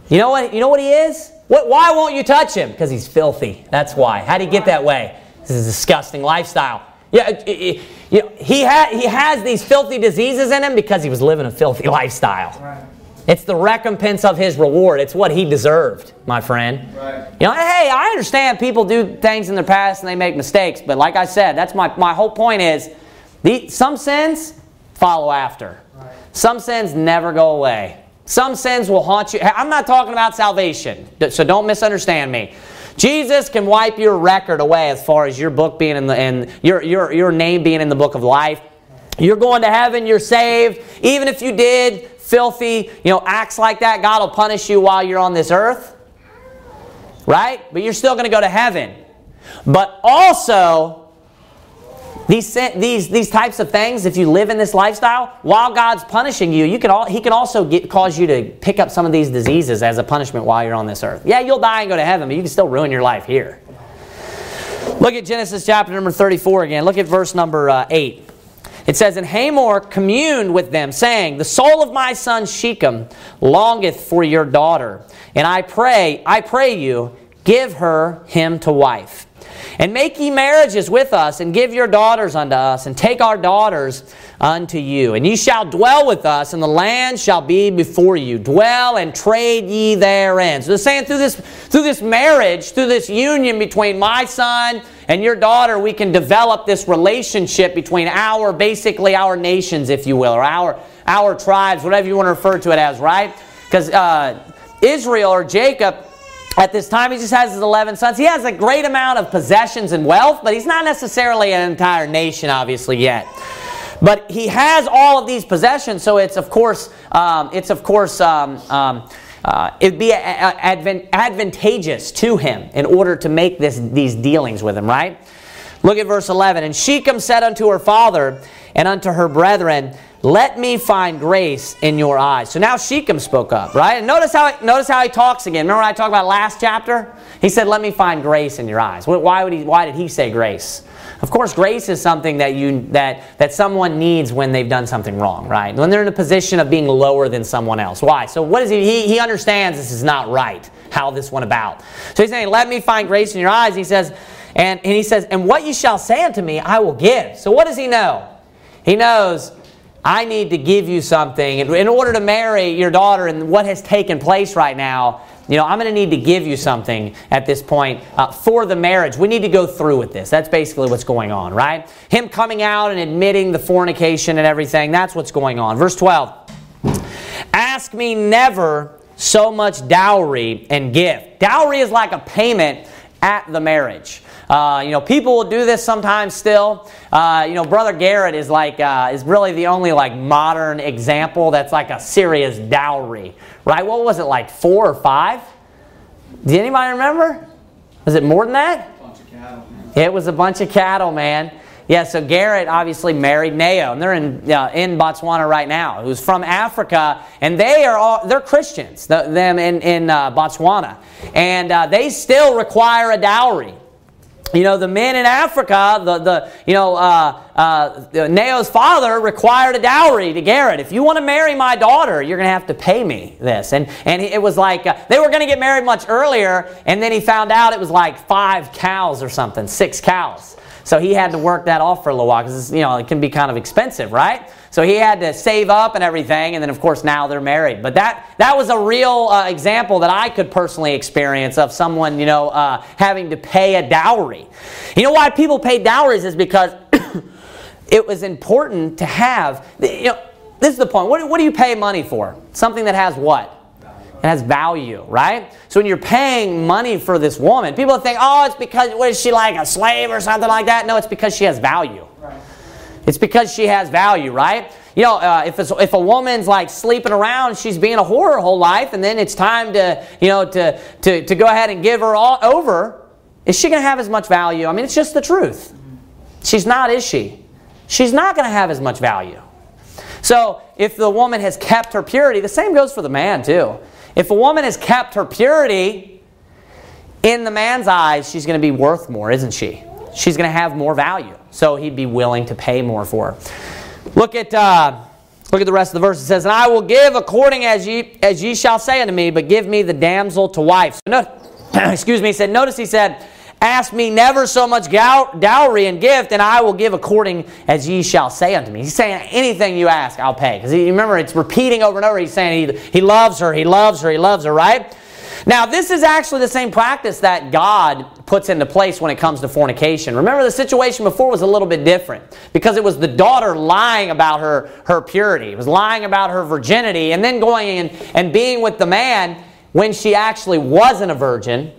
You know what? You know what he is? What, why won't you touch him? Because he's filthy. That's why. How did he get that way? This is a disgusting lifestyle. Yeah, it, it, you know, he, ha- he has these filthy diseases in him because he was living a filthy lifestyle. Right. It's the recompense of his reward. It's what he deserved, my friend. Right. You know, hey, I understand people do things in their past and they make mistakes, but like I said, that's my, my whole point is the, some sins follow after. Right. Some sins never go away. Some sins will haunt you. I'm not talking about salvation, so don't misunderstand me. Jesus can wipe your record away as far as your book being in the and your, your, your name being in the book of life. You're going to heaven, you're saved. Even if you did filthy, you know, acts like that, God will punish you while you're on this earth. Right? But you're still going to go to heaven. But also, these, these, these types of things, if you live in this lifestyle, while God's punishing you, you can all, He can also get, cause you to pick up some of these diseases as a punishment while you're on this earth. Yeah, you'll die and go to heaven, but you can still ruin your life here. Look at Genesis chapter number 34 again. Look at verse number uh, 8. It says, And Hamor communed with them, saying, The soul of my son Shechem longeth for your daughter. And I pray, I pray you, give her him to wife. And make ye marriages with us, and give your daughters unto us, and take our daughters unto you. And ye shall dwell with us, and the land shall be before you. Dwell and trade ye therein. So they're saying through this, through this marriage, through this union between my son and your daughter, we can develop this relationship between our, basically our nations, if you will, or our, our tribes, whatever you want to refer to it as, right? Because uh, Israel or Jacob at this time, he just has his 11 sons. He has a great amount of possessions and wealth, but he's not necessarily an entire nation, obviously, yet. But he has all of these possessions, so it's of course, um, it's of course, um, um, uh, it'd be advent- advantageous to him in order to make this, these dealings with him, right? Look at verse 11. And Shechem said unto her father and unto her brethren, let me find grace in your eyes. So now Shechem spoke up, right? And notice how, notice how he talks again. Remember I talked about last chapter? He said, let me find grace in your eyes. Why, would he, why did he say grace? Of course, grace is something that, you, that, that someone needs when they've done something wrong, right? When they're in a position of being lower than someone else. Why? So what is he? He, he understands this is not right, how this went about. So he's saying, let me find grace in your eyes. He says, and, and he says, and what you shall say unto me, I will give. So what does he know? He knows I need to give you something. In order to marry your daughter and what has taken place right now, you know, I'm going to need to give you something at this point uh, for the marriage. We need to go through with this. That's basically what's going on, right? Him coming out and admitting the fornication and everything, that's what's going on. Verse 12 Ask me never so much dowry and gift. Dowry is like a payment at the marriage. Uh, you know, people will do this sometimes still. Uh, you know, Brother Garrett is like uh, is really the only like modern example that's like a serious dowry, right? What was it like four or five? Did anybody remember? Was it more than that? It was a bunch of cattle, man. Yeah, so Garrett obviously married Nao, and they're in uh, in Botswana right now. Who's from Africa, and they are all they're Christians. The, them in in uh, Botswana, and uh, they still require a dowry. You know, the men in Africa, the, the you know, uh, uh, Nao's father required a dowry to Garrett. If you want to marry my daughter, you're going to have to pay me this. And, and it was like, uh, they were going to get married much earlier, and then he found out it was like five cows or something, six cows. So he had to work that off for a little while because, you know, it can be kind of expensive, right? So he had to save up and everything, and then of course now they're married. But that that was a real uh, example that I could personally experience of someone, you know, uh, having to pay a dowry. You know why people pay dowries is because it was important to have. You know, this is the point. What, what do you pay money for? Something that has what? It has value, right? So when you're paying money for this woman, people think, oh, it's because, what is she like, a slave or something like that? No, it's because she has value. It's because she has value, right? You know, uh, if, if a woman's like sleeping around, she's being a whore her whole life, and then it's time to, you know, to, to, to go ahead and give her all over, is she going to have as much value? I mean, it's just the truth. She's not, is she? She's not going to have as much value. So if the woman has kept her purity, the same goes for the man too. If a woman has kept her purity, in the man's eyes, she's going to be worth more, isn't she? She's going to have more value so he'd be willing to pay more for her. Look at uh, look at the rest of the verse. It says, "And I will give according as ye as ye shall say unto me, but give me the damsel to wife." So no, excuse me. He said, notice he said. Ask me never so much dowry and gift, and I will give according as ye shall say unto me. He's saying, anything you ask, I'll pay. Because remember, it's repeating over and over. He's saying he, he loves her, he loves her, he loves her, right? Now, this is actually the same practice that God puts into place when it comes to fornication. Remember, the situation before was a little bit different because it was the daughter lying about her, her purity, it was lying about her virginity, and then going in and being with the man when she actually wasn't a virgin.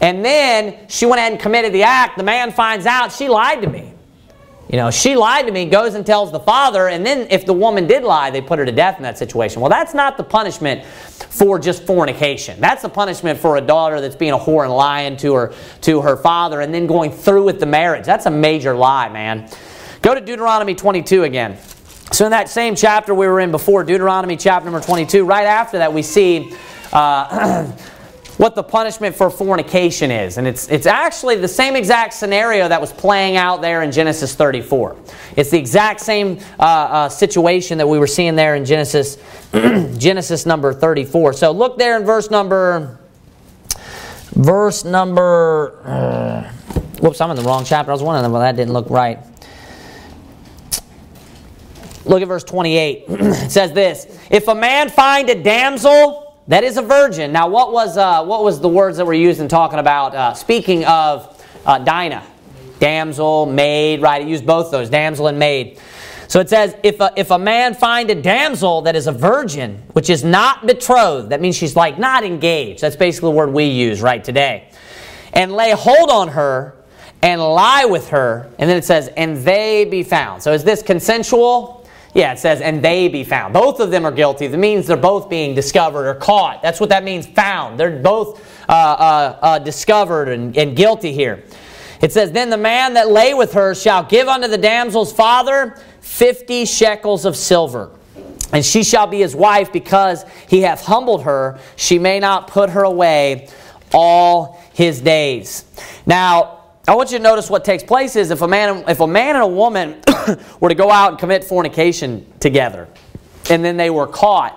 And then she went ahead and committed the act. The man finds out she lied to me. You know, she lied to me, goes and tells the father, and then if the woman did lie, they put her to death in that situation. Well, that's not the punishment for just fornication. That's the punishment for a daughter that's being a whore and lying to her to her father and then going through with the marriage. That's a major lie, man. Go to Deuteronomy 22 again. So in that same chapter we were in before, Deuteronomy chapter number 22, right after that we see uh, what the punishment for fornication is. And it's, it's actually the same exact scenario that was playing out there in Genesis 34. It's the exact same uh, uh, situation that we were seeing there in Genesis, Genesis number 34. So look there in verse number, verse number, uh, whoops, I'm in the wrong chapter. I was one of them, well, that didn't look right. Look at verse 28. it says this If a man find a damsel, that is a virgin. Now, what was, uh, what was the words that were used in talking about, uh, speaking of uh, Dinah? Damsel, maid, right? It used both those, damsel and maid. So it says, if a, if a man find a damsel that is a virgin, which is not betrothed, that means she's like not engaged. That's basically the word we use right today. And lay hold on her and lie with her. And then it says, and they be found. So is this consensual? Yeah, it says, and they be found. Both of them are guilty. That means they're both being discovered or caught. That's what that means, found. They're both uh, uh, uh, discovered and, and guilty here. It says, Then the man that lay with her shall give unto the damsel's father fifty shekels of silver. And she shall be his wife because he hath humbled her. She may not put her away all his days. Now, I want you to notice what takes place is if a man, if a man and a woman were to go out and commit fornication together, and then they were caught,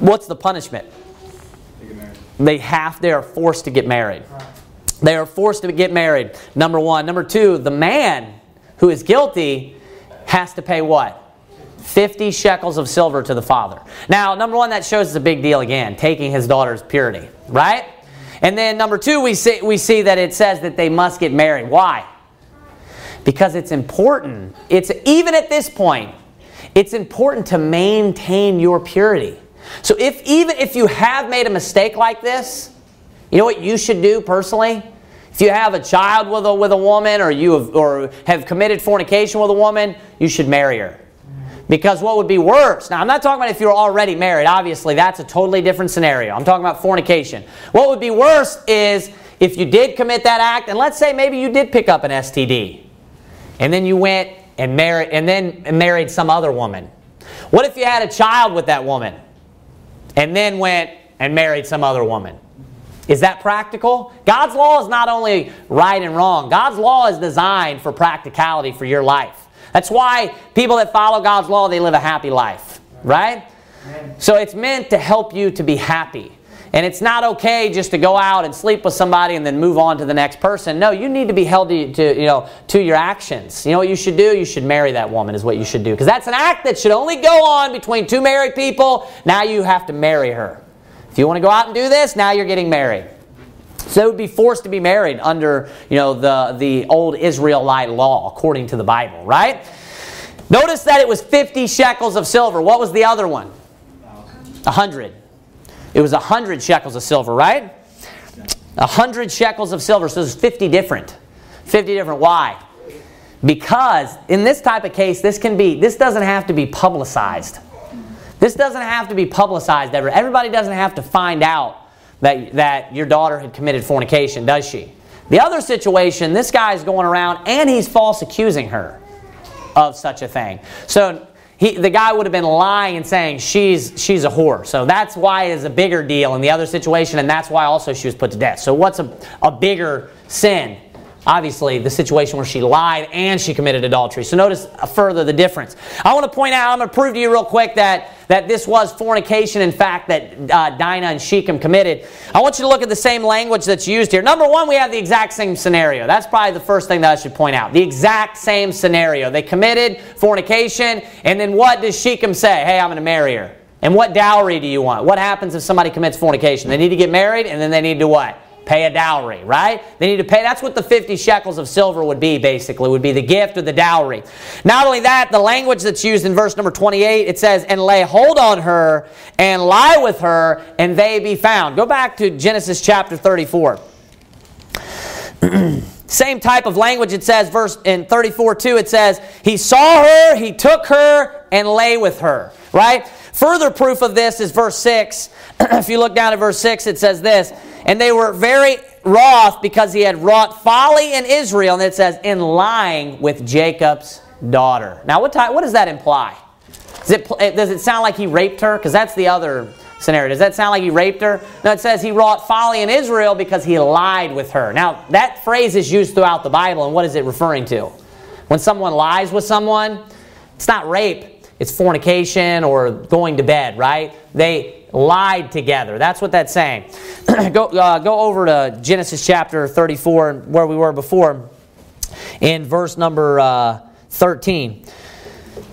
what's the punishment? They they have, they are forced to get married. They are forced to get married. Number one. Number two, the man who is guilty has to pay what? 50 shekels of silver to the father. Now, number one, that shows it's a big deal again, taking his daughter's purity, right? And then number two, we see, we see that it says that they must get married. Why? Because it's important. It's even at this point, it's important to maintain your purity. So if even if you have made a mistake like this, you know what you should do personally? If you have a child with a, with a woman or you have, or have committed fornication with a woman, you should marry her. Because what would be worse? Now, I'm not talking about if you're already married. Obviously, that's a totally different scenario. I'm talking about fornication. What would be worse is if you did commit that act, and let's say maybe you did pick up an STD, and then you went and married, and then married some other woman. What if you had a child with that woman, and then went and married some other woman? Is that practical? God's law is not only right and wrong. God's law is designed for practicality for your life. That's why people that follow God's law, they live a happy life, right? So it's meant to help you to be happy. And it's not okay just to go out and sleep with somebody and then move on to the next person. No, you need to be held to, to, you know, to your actions. You know what you should do? You should marry that woman is what you should do. Because that's an act that should only go on between two married people. Now you have to marry her. If you want to go out and do this, now you're getting married. So they would be forced to be married under, you know, the, the old Israelite law, according to the Bible, right? Notice that it was 50 shekels of silver. What was the other one? A hundred. It was a hundred shekels of silver, right? A hundred shekels of silver. So there's 50 different. 50 different. Why? Because in this type of case, this can be, this doesn't have to be publicized. This doesn't have to be publicized ever. Everybody doesn't have to find out that, that your daughter had committed fornication, does she? The other situation, this guy is going around and he's false accusing her of such a thing. So he, the guy would have been lying and saying she's, she's a whore. So that's why it is a bigger deal in the other situation, and that's why also she was put to death. So what's a, a bigger sin? Obviously, the situation where she lied and she committed adultery. So notice further the difference. I want to point out, I'm going to prove to you real quick that, that this was fornication, in fact, that uh, Dinah and Shechem committed. I want you to look at the same language that's used here. Number one, we have the exact same scenario. That's probably the first thing that I should point out. The exact same scenario. They committed fornication, and then what does Shechem say? Hey, I'm going to marry her. And what dowry do you want? What happens if somebody commits fornication? They need to get married, and then they need to what? Pay a dowry, right? They need to pay. That's what the 50 shekels of silver would be, basically, would be the gift or the dowry. Not only that, the language that's used in verse number 28, it says, and lay hold on her and lie with her, and they be found. Go back to Genesis chapter 34. Same type of language it says verse in 34 2 it says he saw her, he took her and lay with her, right? Further proof of this is verse 6. if you look down at verse 6 it says this, and they were very wroth because he had wrought folly in Israel and it says in lying with Jacob's daughter. Now what what does that imply? Does it, does it sound like he raped her? Because that's the other scenario. Does that sound like he raped her? No, it says he wrought folly in Israel because he lied with her. Now, that phrase is used throughout the Bible, and what is it referring to? When someone lies with someone, it's not rape, it's fornication or going to bed, right? They lied together. That's what that's saying. go, uh, go over to Genesis chapter 34, where we were before, in verse number uh, 13.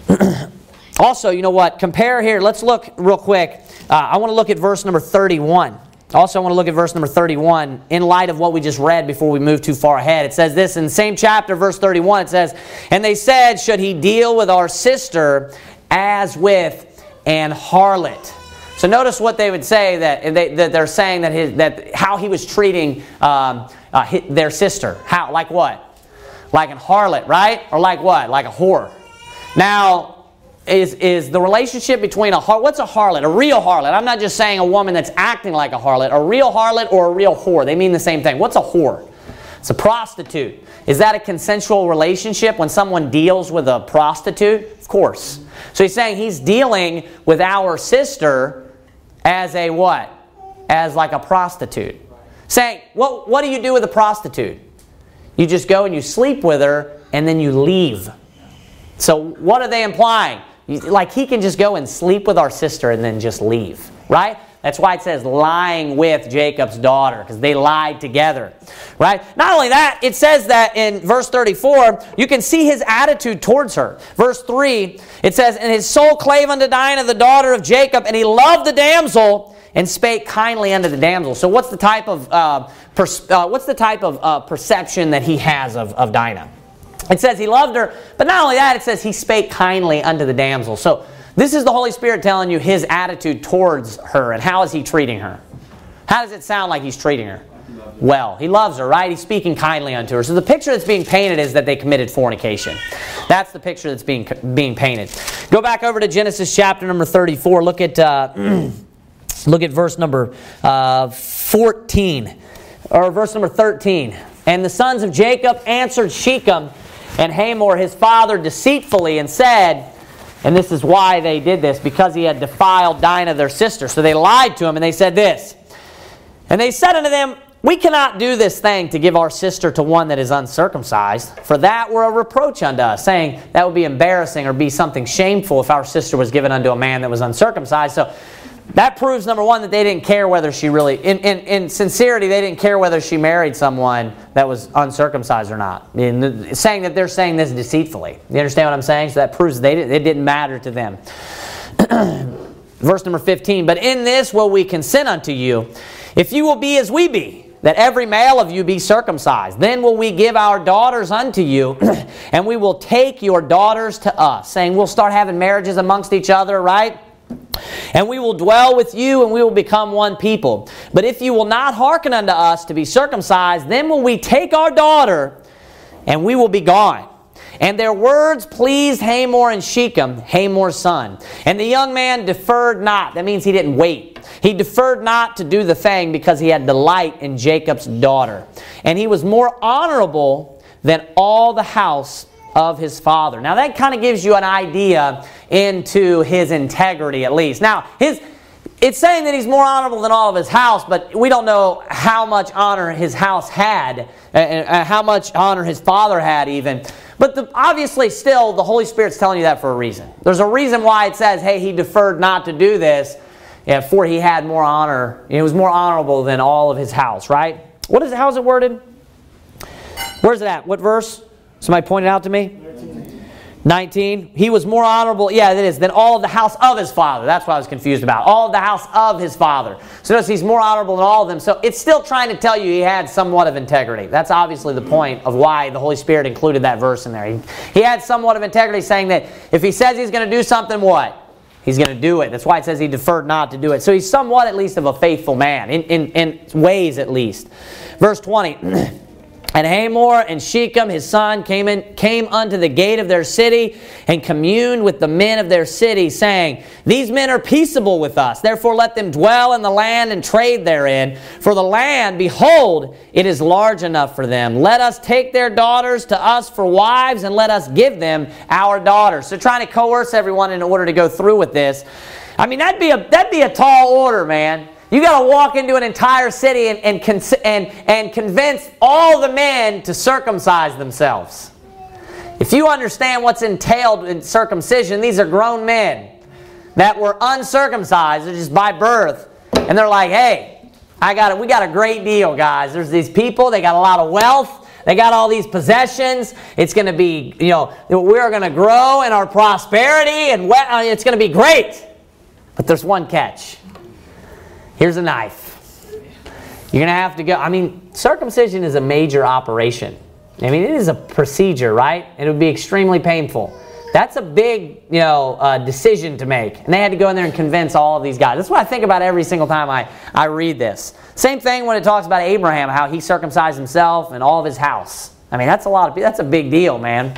also, you know what? Compare here. Let's look real quick uh, I want to look at verse number 31. Also, I want to look at verse number 31 in light of what we just read before we move too far ahead. It says this in the same chapter, verse 31. It says, And they said, Should he deal with our sister as with an harlot? So notice what they would say that, they, that they're saying that, his, that how he was treating um, uh, his, their sister. How? Like what? Like an harlot, right? Or like what? Like a whore. Now, is, is the relationship between a harlot. What's a harlot? A real harlot. I'm not just saying a woman that's acting like a harlot. A real harlot or a real whore. They mean the same thing. What's a whore? It's a prostitute. Is that a consensual relationship when someone deals with a prostitute? Of course. So he's saying he's dealing with our sister as a what? As like a prostitute. Saying, what, what do you do with a prostitute? You just go and you sleep with her and then you leave. So what are they implying? Like he can just go and sleep with our sister and then just leave, right? That's why it says lying with Jacob's daughter, because they lied together. Right? Not only that, it says that in verse 34, you can see his attitude towards her. Verse 3, it says, And his soul clave unto Dinah, the daughter of Jacob, and he loved the damsel and spake kindly unto the damsel. So what's the type of uh, pers- uh, what's the type of uh, perception that he has of, of Dinah? It says he loved her, but not only that, it says he spake kindly unto the damsel. So this is the Holy Spirit telling you his attitude towards her and how is he treating her. How does it sound like he's treating her? Well, he loves her, right? He's speaking kindly unto her. So the picture that's being painted is that they committed fornication. That's the picture that's being being painted. Go back over to Genesis chapter number 34. Look at uh, look at verse number uh, 14 or verse number 13. And the sons of Jacob answered Shechem and Hamor his father deceitfully and said, and this is why they did this, because he had defiled Dinah their sister. So they lied to him and they said this. And they said unto them, We cannot do this thing to give our sister to one that is uncircumcised, for that were a reproach unto us, saying that would be embarrassing or be something shameful if our sister was given unto a man that was uncircumcised. So that proves, number one, that they didn't care whether she really, in, in, in sincerity, they didn't care whether she married someone that was uncircumcised or not. In saying that they're saying this deceitfully. You understand what I'm saying? So that proves they it didn't matter to them. Verse number 15, But in this will we consent unto you, if you will be as we be, that every male of you be circumcised. Then will we give our daughters unto you, and we will take your daughters to us. Saying we'll start having marriages amongst each other, right? And we will dwell with you, and we will become one people. But if you will not hearken unto us to be circumcised, then will we take our daughter, and we will be gone. And their words pleased Hamor and Shechem, Hamor's son. And the young man deferred not. That means he didn't wait. He deferred not to do the thing because he had delight in Jacob's daughter. And he was more honorable than all the house of his father. Now that kind of gives you an idea into his integrity at least. Now, his it's saying that he's more honorable than all of his house, but we don't know how much honor his house had, and how much honor his father had, even. But the, obviously, still, the Holy Spirit's telling you that for a reason. There's a reason why it says, hey, he deferred not to do this, yeah, for he had more honor. It was more honorable than all of his house, right? What is it? How is it worded? Where's it at? What verse? Somebody pointed out to me? 19. He was more honorable, yeah, that is, than all of the house of his father. That's what I was confused about. All of the house of his father. So notice he's more honorable than all of them. So it's still trying to tell you he had somewhat of integrity. That's obviously the point of why the Holy Spirit included that verse in there. He, he had somewhat of integrity, saying that if he says he's going to do something, what? He's going to do it. That's why it says he deferred not to do it. So he's somewhat, at least, of a faithful man, in, in, in ways at least. Verse 20. And Hamor and Shechem, his son, came, in, came unto the gate of their city and communed with the men of their city, saying, These men are peaceable with us. Therefore let them dwell in the land and trade therein. For the land, behold, it is large enough for them. Let us take their daughters to us for wives, and let us give them our daughters. So trying to coerce everyone in order to go through with this. I mean, that'd be a, that'd be a tall order, man. You got to walk into an entire city and, and, and, and convince all the men to circumcise themselves. If you understand what's entailed in circumcision, these are grown men that were uncircumcised just by birth. And they're like, hey, I got it. we got a great deal, guys. There's these people, they got a lot of wealth. They got all these possessions. It's going to be, you know, we're going to grow in our prosperity and uh, it's going to be great. But there's one catch. Here's a knife. You're going to have to go. I mean, circumcision is a major operation. I mean, it is a procedure, right? It would be extremely painful. That's a big, you know, uh, decision to make. And they had to go in there and convince all of these guys. That's what I think about every single time I, I read this. Same thing when it talks about Abraham, how he circumcised himself and all of his house. I mean, that's a lot of, that's a big deal, man.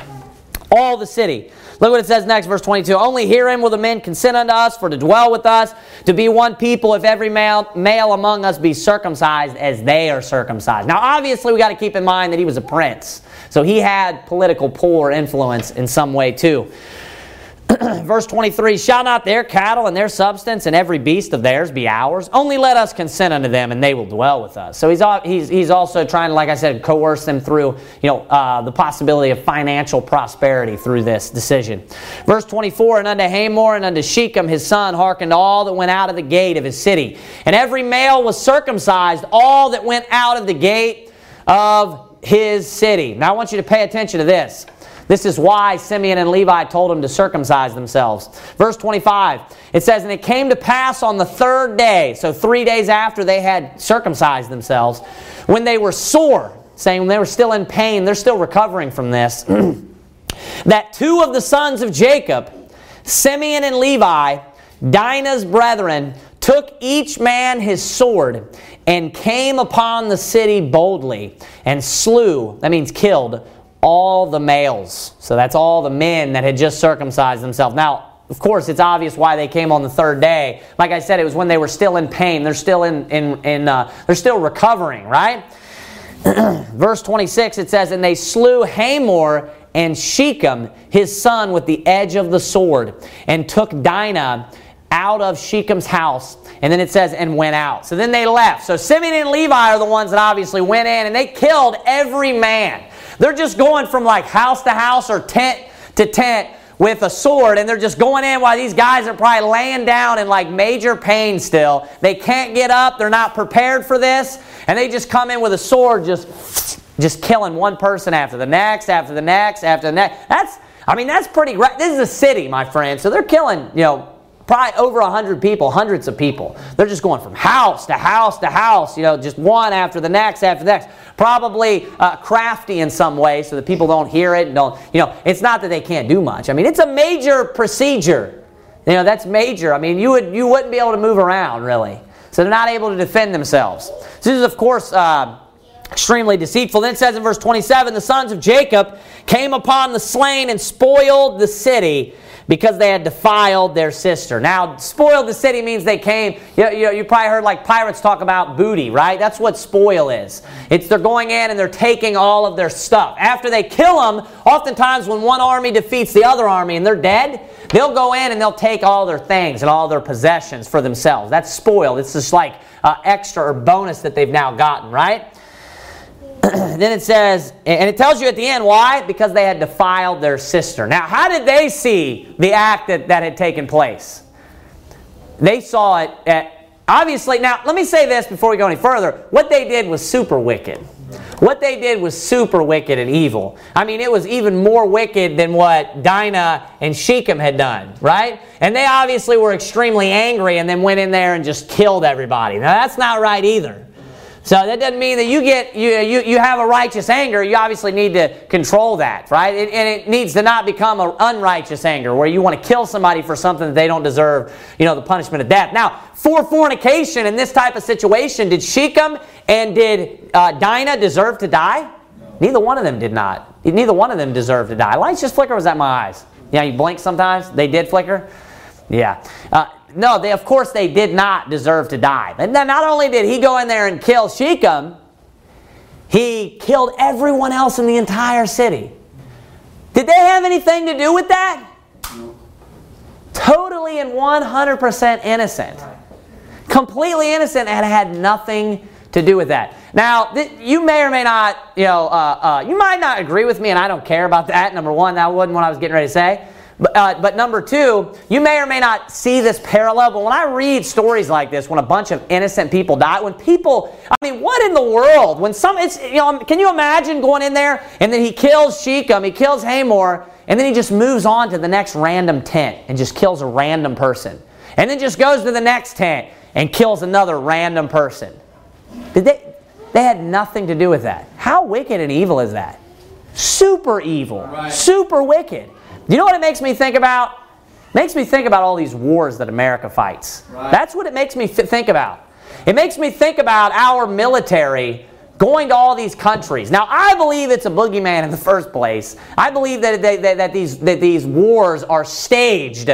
All the city. Look what it says next, verse 22. Only herein will the men consent unto us for to dwell with us, to be one people, if every male, male among us be circumcised as they are circumcised. Now, obviously, we got to keep in mind that he was a prince. So he had political or influence in some way too. Verse 23 Shall not their cattle and their substance and every beast of theirs be ours? Only let us consent unto them, and they will dwell with us. So he's, he's, he's also trying to, like I said, coerce them through you know, uh, the possibility of financial prosperity through this decision. Verse 24 And unto Hamor and unto Shechem his son hearkened all that went out of the gate of his city. And every male was circumcised, all that went out of the gate of his city. Now I want you to pay attention to this. This is why Simeon and Levi told him to circumcise themselves. Verse 25, it says, And it came to pass on the third day, so three days after they had circumcised themselves, when they were sore, saying when they were still in pain, they're still recovering from this, that two of the sons of Jacob, Simeon and Levi, Dinah's brethren, took each man his sword and came upon the city boldly and slew, that means killed, all the males. So that's all the men that had just circumcised themselves. Now, of course, it's obvious why they came on the third day. Like I said, it was when they were still in pain. They're still in, in, in uh, they're still recovering, right? Verse 26, it says, And they slew Hamor and Shechem, his son, with the edge of the sword, and took Dinah out of Shechem's house. And then it says, and went out. So then they left. So Simeon and Levi are the ones that obviously went in, and they killed every man. They're just going from like house to house or tent to tent with a sword and they're just going in while these guys are probably laying down in like major pain still. They can't get up, they're not prepared for this, and they just come in with a sword just just killing one person after the next, after the next, after the next. That's I mean that's pretty great. This is a city, my friend. So they're killing, you know, probably over 100 people, hundreds of people. They're just going from house to house to house, you know, just one after the next after the next. Probably uh, crafty in some way so that people don't hear it and don't, you know, it's not that they can't do much. I mean, it's a major procedure. You know, that's major. I mean, you, would, you wouldn't be able to move around, really. So they're not able to defend themselves. So this is, of course, uh, extremely deceitful. Then it says in verse 27 the sons of Jacob came upon the slain and spoiled the city because they had defiled their sister. Now, spoiled the city means they came, you, you, you, probably heard like pirates talk about booty, right? That's what spoil is. It's they're going in and they're taking all of their stuff. After they kill them, oftentimes when one army defeats the other army and they're dead, they'll go in and they'll take all their things and all their possessions for themselves. That's spoiled. It's just like uh, extra or bonus that they've now gotten, right? then it says, and it tells you at the end why? Because they had defiled their sister. Now, how did they see the act that, that had taken place? They saw it at, obviously, now let me say this before we go any further. What they did was super wicked. What they did was super wicked and evil. I mean, it was even more wicked than what Dinah and Shechem had done, right? And they obviously were extremely angry and then went in there and just killed everybody. Now, that's not right either. So that doesn't mean that you get you, you, you have a righteous anger. You obviously need to control that, right? It, and it needs to not become an unrighteous anger where you want to kill somebody for something that they don't deserve, you know, the punishment of death. Now, for fornication in this type of situation, did Shechem and did uh, Dinah deserve to die? No. Neither one of them did not. Neither one of them deserved to die. Lights just flicker was that my eyes. Yeah, you blink sometimes. They did flicker. Yeah. Uh, no, they, of course they did not deserve to die. And then not only did he go in there and kill Shechem, he killed everyone else in the entire city. Did they have anything to do with that? Totally and 100% innocent. Completely innocent and had nothing to do with that. Now, th- you may or may not, you know, uh, uh, you might not agree with me, and I don't care about that. Number one, that wasn't what I was getting ready to say. But, uh, but number two, you may or may not see this parallel, but when I read stories like this, when a bunch of innocent people die, when people, I mean, what in the world? When some, it's, you know, can you imagine going in there and then he kills Shechem, he kills Hamor, and then he just moves on to the next random tent and just kills a random person. And then just goes to the next tent and kills another random person. Did they, they had nothing to do with that. How wicked and evil is that? Super evil. Right. Super wicked. You know what it makes me think about? It makes me think about all these wars that America fights. Right. That's what it makes me think about. It makes me think about our military going to all these countries. Now, I believe it's a boogeyman in the first place. I believe that, that, that, that, these, that these wars are staged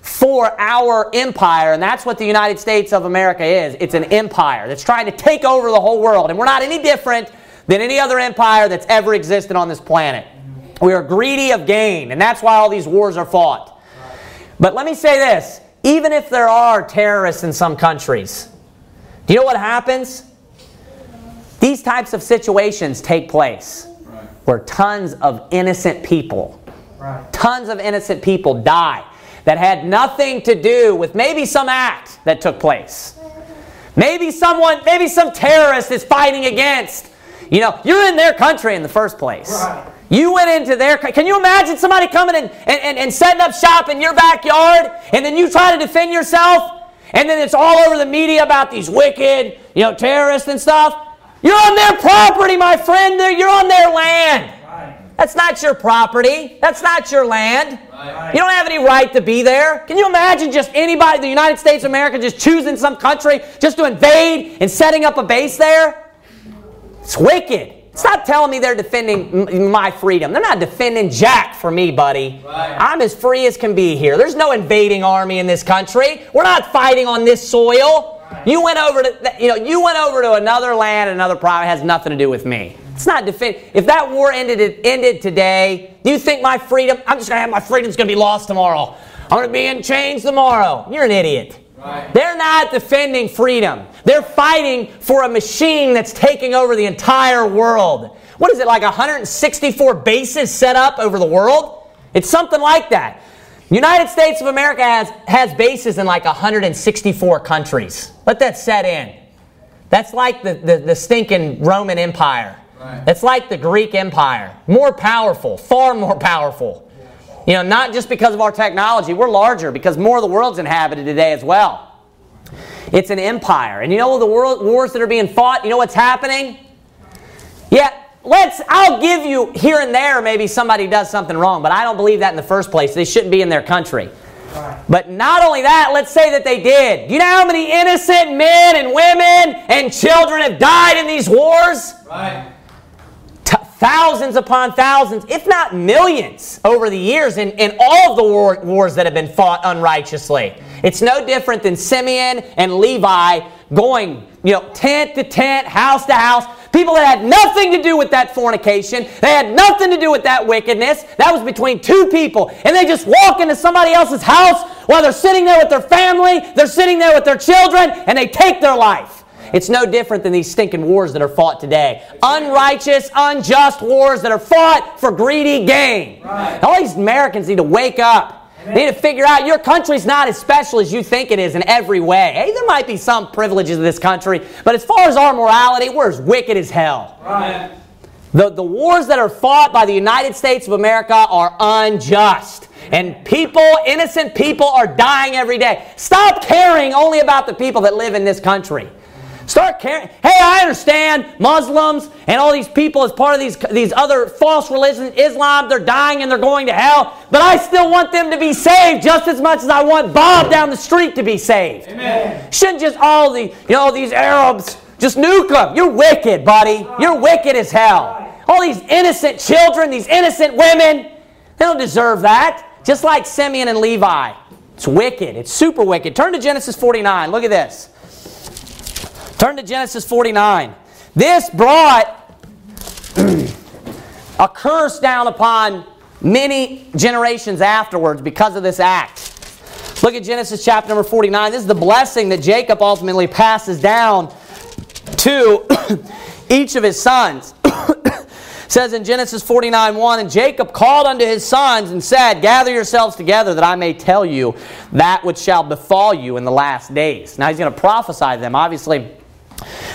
for our empire, and that's what the United States of America is. It's an empire that's trying to take over the whole world, and we're not any different than any other empire that's ever existed on this planet. We are greedy of gain, and that's why all these wars are fought. But let me say this even if there are terrorists in some countries, do you know what happens? These types of situations take place right. where tons of innocent people, right. tons of innocent people die that had nothing to do with maybe some act that took place. Maybe someone, maybe some terrorist is fighting against. You know, you're in their country in the first place. Right. You went into their. Can you imagine somebody coming in and, and, and setting up shop in your backyard and then you try to defend yourself? And then it's all over the media about these wicked, you know, terrorists and stuff. You're on their property, my friend. You're on their land. That's not your property. That's not your land. You don't have any right to be there. Can you imagine just anybody, the United States of America, just choosing some country just to invade and setting up a base there? It's wicked. Stop telling me they're defending my freedom. They're not defending Jack for me, buddy. Right. I'm as free as can be here. There's no invading army in this country. We're not fighting on this soil. Right. You went over to you know you went over to another land, another province. Has nothing to do with me. It's not defend. If that war ended it ended today, do you think my freedom? I'm just gonna have my freedom's gonna be lost tomorrow. I'm gonna be in chains tomorrow. You're an idiot. They're not defending freedom. They're fighting for a machine that's taking over the entire world. What is it, like 164 bases set up over the world? It's something like that. United States of America has, has bases in like 164 countries. Let that set in. That's like the, the, the stinking Roman Empire. Right. That's like the Greek Empire. More powerful, far more powerful. You know, not just because of our technology, we're larger because more of the world's inhabited today as well. It's an empire. And you know the world wars that are being fought? You know what's happening? Yeah, let's I'll give you here and there maybe somebody does something wrong, but I don't believe that in the first place. They shouldn't be in their country. But not only that, let's say that they did. Do you know how many innocent men and women and children have died in these wars? Right thousands upon thousands, if not millions, over the years in, in all of the war, wars that have been fought unrighteously. It's no different than Simeon and Levi going, you know, tent to tent, house to house. People that had nothing to do with that fornication. They had nothing to do with that wickedness. That was between two people. And they just walk into somebody else's house while they're sitting there with their family, they're sitting there with their children, and they take their life. It's no different than these stinking wars that are fought today. Unrighteous, unjust wars that are fought for greedy gain. Right. All these Americans need to wake up. Amen. They need to figure out your country's not as special as you think it is in every way. Hey, there might be some privileges in this country, but as far as our morality, we're as wicked as hell. Right. The, the wars that are fought by the United States of America are unjust. And people, innocent people, are dying every day. Stop caring only about the people that live in this country. Start caring. Hey, I understand Muslims and all these people as part of these, these other false religions, Islam, they're dying and they're going to hell. But I still want them to be saved just as much as I want Bob down the street to be saved. Amen. Shouldn't just all the, you know, these Arabs just nuke them. You're wicked, buddy. You're wicked as hell. all these innocent children, these innocent women, they don't deserve that. Just like Simeon and Levi. It's wicked. It's super wicked. Turn to Genesis 49. Look at this. Turn to Genesis 49. This brought a curse down upon many generations afterwards because of this act. Look at Genesis chapter number 49. This is the blessing that Jacob ultimately passes down to each of his sons. says in Genesis 49 1, And Jacob called unto his sons and said, Gather yourselves together that I may tell you that which shall befall you in the last days. Now he's going to prophesy them. Obviously,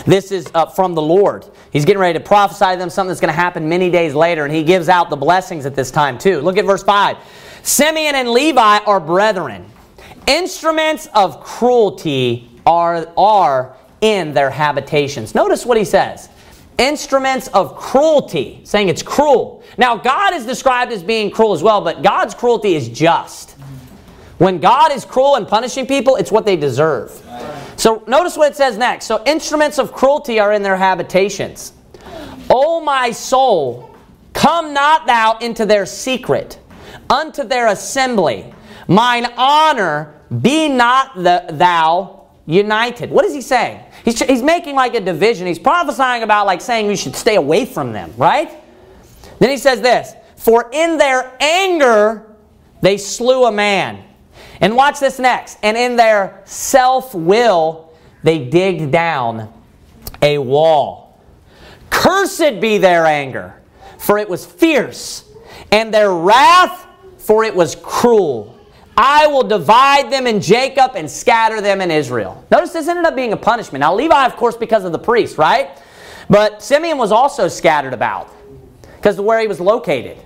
this is uh, from the Lord. He's getting ready to prophesy to them something that's going to happen many days later, and he gives out the blessings at this time too. Look at verse 5. Simeon and Levi are brethren. Instruments of cruelty are, are in their habitations. Notice what he says. Instruments of cruelty, saying it's cruel. Now, God is described as being cruel as well, but God's cruelty is just. When God is cruel and punishing people, it's what they deserve. So notice what it says next. So instruments of cruelty are in their habitations. O my soul, come not thou into their secret, unto their assembly. Mine honor be not the, thou united. What is he saying? He's, he's making like a division. He's prophesying about like saying we should stay away from them, right? Then he says this For in their anger they slew a man and watch this next. And in their self will, they dig down a wall. Cursed be their anger, for it was fierce, and their wrath, for it was cruel. I will divide them in Jacob and scatter them in Israel. Notice this ended up being a punishment. Now, Levi, of course, because of the priest, right? But Simeon was also scattered about because of where he was located.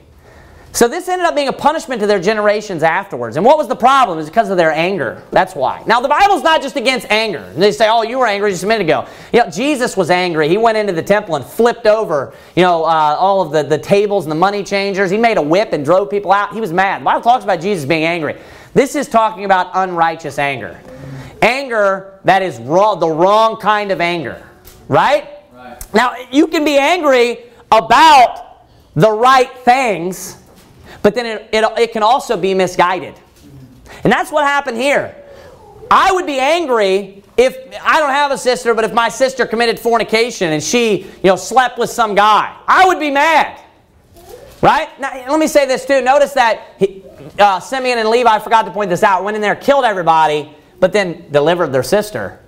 So this ended up being a punishment to their generations afterwards. And what was the problem? It was because of their anger. That's why. Now the Bible's not just against anger. They say, "Oh, you were angry just a minute ago." You know, Jesus was angry. He went into the temple and flipped over, you know, uh, all of the, the tables and the money changers. He made a whip and drove people out. He was mad. The Bible talks about Jesus being angry. This is talking about unrighteous anger. Anger that is wrong, the wrong kind of anger. Right? right? Now, you can be angry about the right things but then it, it, it can also be misguided. And that's what happened here. I would be angry if I don't have a sister, but if my sister committed fornication and she, you know, slept with some guy, I would be mad. Right? Now, let me say this too. Notice that he, uh, Simeon and Levi, I forgot to point this out, went in there, killed everybody, but then delivered their sister.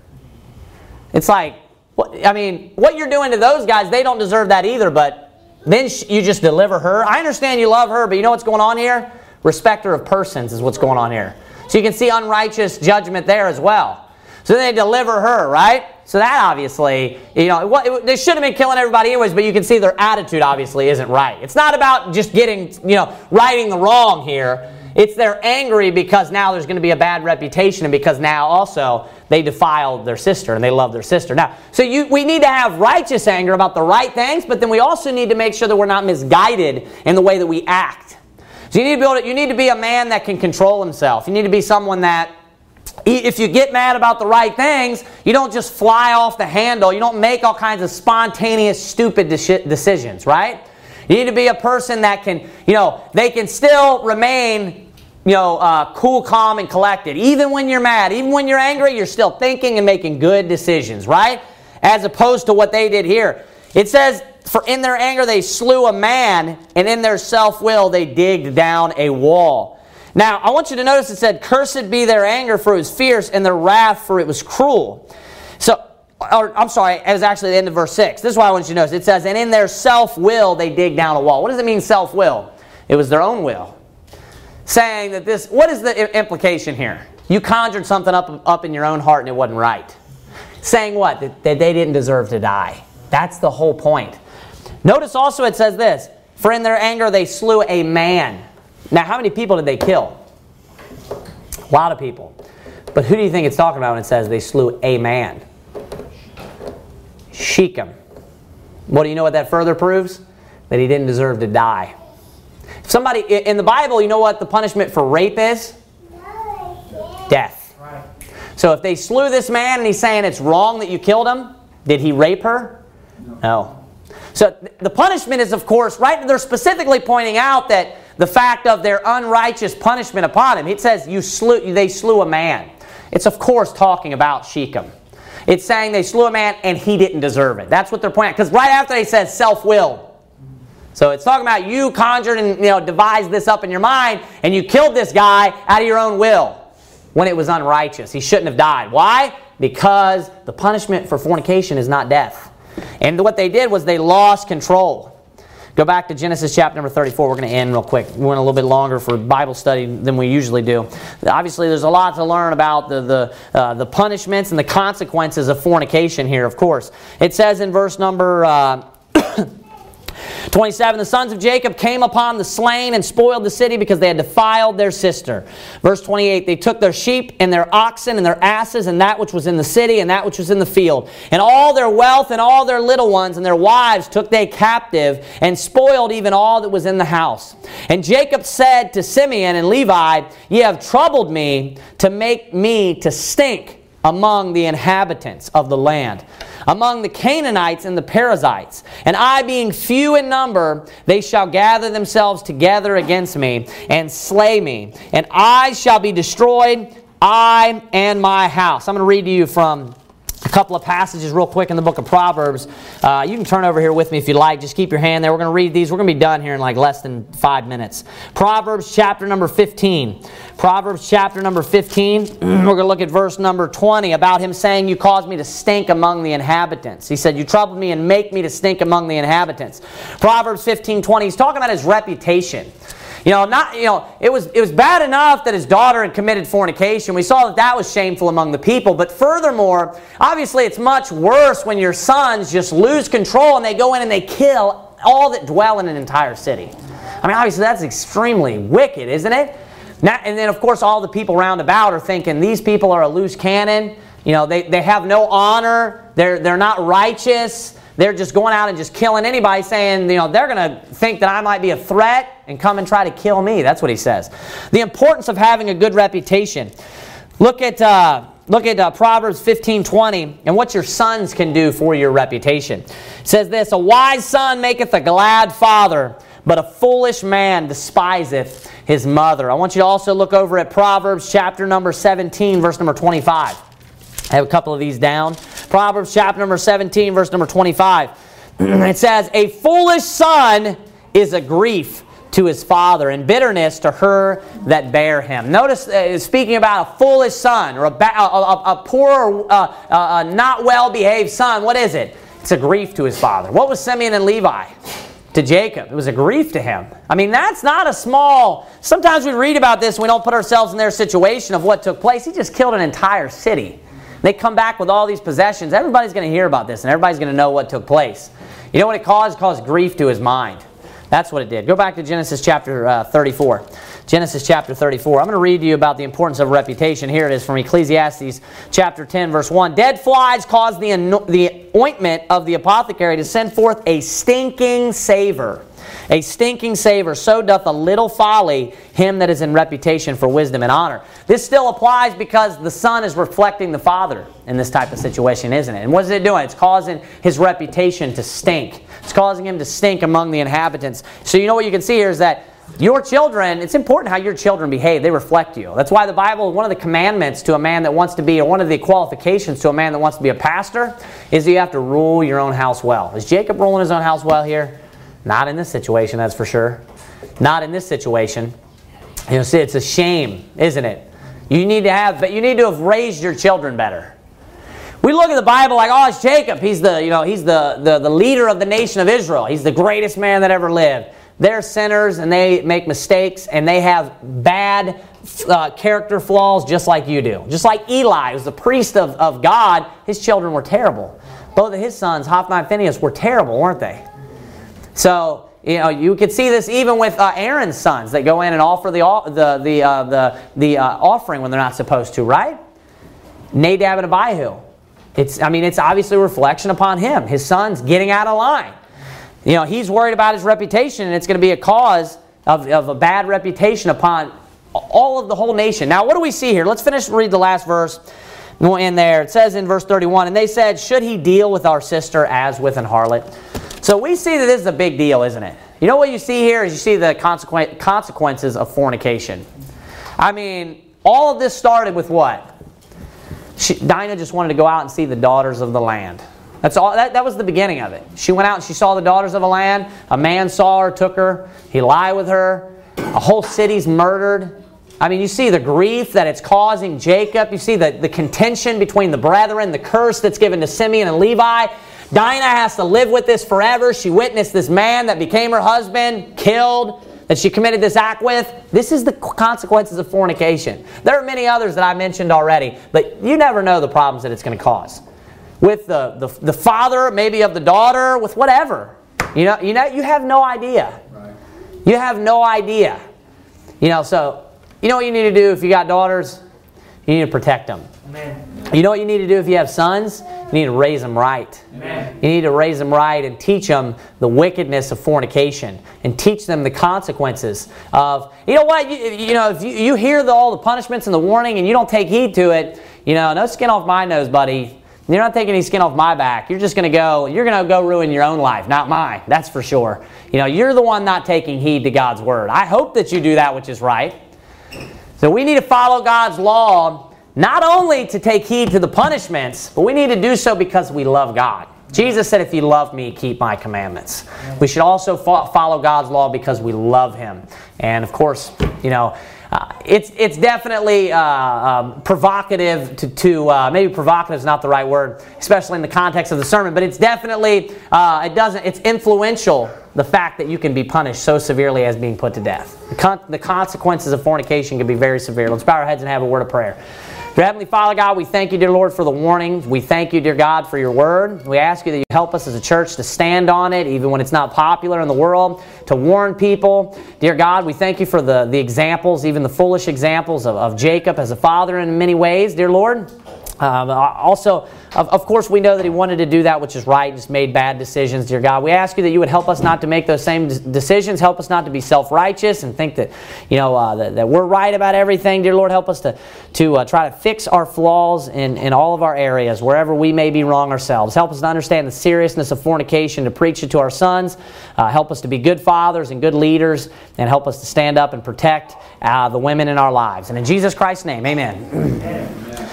It's like, what, I mean, what you're doing to those guys, they don't deserve that either, but then you just deliver her. I understand you love her, but you know what's going on here? Respecter of persons is what's going on here. So you can see unrighteous judgment there as well. So they deliver her, right? So that obviously, you know, it, it, they should have been killing everybody anyways, but you can see their attitude obviously isn't right. It's not about just getting, you know, righting the wrong here. It's they're angry because now there's going to be a bad reputation and because now also they defiled their sister and they love their sister. Now, so you, we need to have righteous anger about the right things, but then we also need to make sure that we're not misguided in the way that we act. So you need to be able to, You need to be a man that can control himself. You need to be someone that if you get mad about the right things, you don't just fly off the handle. You don't make all kinds of spontaneous, stupid decisions, right? You need to be a person that can, you know, they can still remain you know, uh, cool, calm, and collected. Even when you're mad, even when you're angry, you're still thinking and making good decisions, right? As opposed to what they did here. It says, For in their anger they slew a man, and in their self will they digged down a wall. Now, I want you to notice it said, Cursed be their anger, for it was fierce, and their wrath, for it was cruel. So, or I'm sorry, it was actually the end of verse 6. This is why I want you to notice. It says, And in their self will they dig down a wall. What does it mean, self will? It was their own will saying that this, what is the implication here? You conjured something up, up in your own heart and it wasn't right. Saying what? That, that they didn't deserve to die. That's the whole point. Notice also it says this For in their anger they slew a man. Now, how many people did they kill? A lot of people. But who do you think it's talking about when it says they slew a man? Shechem. What do you know what that further proves? That he didn't deserve to die. Somebody in the Bible, you know what the punishment for rape is? Death. So if they slew this man and he's saying it's wrong that you killed him, did he rape her? No. So the punishment is, of course, right? They're specifically pointing out that the fact of their unrighteous punishment upon him. It says, you slew, they slew a man. It's, of course, talking about Shechem. It's saying they slew a man and he didn't deserve it. That's what they're pointing Because right after they said self-willed. So it's talking about you conjured and you know devised this up in your mind and you killed this guy out of your own will when it was unrighteous. He shouldn't have died. Why? Because the punishment for fornication is not death. And what they did was they lost control. Go back to Genesis chapter number 34. We're going to end real quick. We went a little bit longer for Bible study than we usually do. Obviously, there's a lot to learn about the, the, uh, the punishments and the consequences of fornication here, of course. It says in verse number. Uh, 27, the sons of Jacob came upon the slain and spoiled the city because they had defiled their sister. Verse 28, they took their sheep and their oxen and their asses and that which was in the city and that which was in the field. And all their wealth and all their little ones and their wives took they captive and spoiled even all that was in the house. And Jacob said to Simeon and Levi, Ye have troubled me to make me to stink among the inhabitants of the land among the Canaanites and the Perizzites. And I, being few in number, they shall gather themselves together against me and slay me. And I shall be destroyed, I and my house. I'm going to read to you from a couple of passages real quick in the book of Proverbs. Uh, you can turn over here with me if you like. Just keep your hand there. We're going to read these. We're going to be done here in like less than five minutes. Proverbs chapter number 15. Proverbs chapter number 15. We're going to look at verse number 20 about him saying, You caused me to stink among the inhabitants. He said, You troubled me and make me to stink among the inhabitants. Proverbs 15 20. He's talking about his reputation. You know, not you know, it was it was bad enough that his daughter had committed fornication. We saw that that was shameful among the people. But furthermore, obviously, it's much worse when your sons just lose control and they go in and they kill all that dwell in an entire city. I mean, obviously, that's extremely wicked, isn't it? Now, and then, of course, all the people round about are thinking these people are a loose cannon. You know, they, they have no honor. They're, they're not righteous. They're just going out and just killing anybody, saying, you know, they're going to think that I might be a threat and come and try to kill me. That's what he says. The importance of having a good reputation. Look at, uh, look at uh, Proverbs 15 20 and what your sons can do for your reputation. It says this A wise son maketh a glad father, but a foolish man despiseth his mother. I want you to also look over at Proverbs chapter number 17, verse number 25. I have a couple of these down. Proverbs chapter number 17, verse number 25. it says, A foolish son is a grief to his father, and bitterness to her that bare him. Notice, uh, speaking about a foolish son or a, ba- a, a, a poor, uh, uh, not well behaved son, what is it? It's a grief to his father. What was Simeon and Levi? To Jacob. It was a grief to him. I mean, that's not a small. Sometimes we read about this and we don't put ourselves in their situation of what took place. He just killed an entire city. They come back with all these possessions. Everybody's going to hear about this and everybody's going to know what took place. You know what it caused? It caused grief to his mind. That's what it did. Go back to Genesis chapter uh, 34. Genesis chapter 34. I'm going to read to you about the importance of reputation. Here it is from Ecclesiastes chapter 10, verse 1. Dead flies cause the, the ointment of the apothecary to send forth a stinking savor a stinking savor, so doth a little folly him that is in reputation for wisdom and honor. This still applies because the son is reflecting the father in this type of situation, isn't it? And what is it doing? It's causing his reputation to stink. It's causing him to stink among the inhabitants. So you know what you can see here is that your children, it's important how your children behave. They reflect you. That's why the Bible, one of the commandments to a man that wants to be, or one of the qualifications to a man that wants to be a pastor, is you have to rule your own house well. Is Jacob ruling his own house well here? Not in this situation, that's for sure. Not in this situation. You know, see, it's a shame, isn't it? You need to have, but you need to have raised your children better. We look at the Bible like, oh, it's Jacob. He's the, you know, he's the, the, the leader of the nation of Israel. He's the greatest man that ever lived. They're sinners and they make mistakes and they have bad uh, character flaws just like you do. Just like Eli, who's the priest of, of God, his children were terrible. Both of his sons, Hophni and Phinehas, were terrible, weren't they? So, you know, you could see this even with uh, Aaron's sons that go in and offer the, the, the, uh, the, the uh, offering when they're not supposed to, right? Nadab and Abihu. It's, I mean, it's obviously a reflection upon him. His son's getting out of line. You know, he's worried about his reputation, and it's going to be a cause of, of a bad reputation upon all of the whole nation. Now, what do we see here? Let's finish read the last verse in there. It says in verse 31, And they said, Should he deal with our sister as with an harlot? So we see that this is a big deal, isn't it? You know what you see here is you see the consequ- consequences of fornication. I mean, all of this started with what? She, Dinah just wanted to go out and see the daughters of the land. That's all. That, that was the beginning of it. She went out and she saw the daughters of a land. A man saw her, took her. He lied with her. A whole city's murdered. I mean, you see the grief that it's causing Jacob. You see the, the contention between the brethren, the curse that's given to Simeon and Levi. Dinah has to live with this forever. She witnessed this man that became her husband killed, that she committed this act with. This is the consequences of fornication. There are many others that I mentioned already, but you never know the problems that it's going to cause. With the, the, the father, maybe of the daughter, with whatever. You know, you know, you have no idea. Right. You have no idea. You know, so you know what you need to do if you got daughters? You need to protect them. Amen. You know what you need to do if you have sons? You need to raise them right. Amen. You need to raise them right and teach them the wickedness of fornication and teach them the consequences of, you know what, you, you know, if you, you hear the, all the punishments and the warning and you don't take heed to it, you know, no skin off my nose, buddy. You're not taking any skin off my back. You're just going to go, you're going to go ruin your own life, not mine. That's for sure. You know, you're the one not taking heed to God's word. I hope that you do that which is right. So we need to follow God's law not only to take heed to the punishments, but we need to do so because we love God. Jesus said, If you love me, keep my commandments. We should also fo- follow God's law because we love Him. And of course, you know, uh, it's, it's definitely uh, um, provocative to, to uh, maybe provocative is not the right word, especially in the context of the sermon, but it's definitely, uh, it doesn't, it's influential the fact that you can be punished so severely as being put to death. The, con- the consequences of fornication can be very severe. Let's bow our heads and have a word of prayer. Heavenly Father God, we thank you, dear Lord, for the warning. We thank you, dear God, for your word. We ask you that you help us as a church to stand on it, even when it's not popular in the world, to warn people. Dear God, we thank you for the, the examples, even the foolish examples of, of Jacob as a father in many ways, dear Lord. Um, also, of, of, course, we know that he wanted to do that which is right, just made bad decisions, dear God. We ask you that you would help us not to make those same decisions, help us not to be self righteous and think that, you know, uh, that, that, we're right about everything. Dear Lord, help us to, to uh, try to fix our flaws in, in all of our areas, wherever we may be wrong ourselves. Help us to understand the seriousness of fornication, to preach it to our sons. Uh, help us to be good fathers and good leaders, and help us to stand up and protect uh, the women in our lives. And in Jesus Christ's name, amen. amen.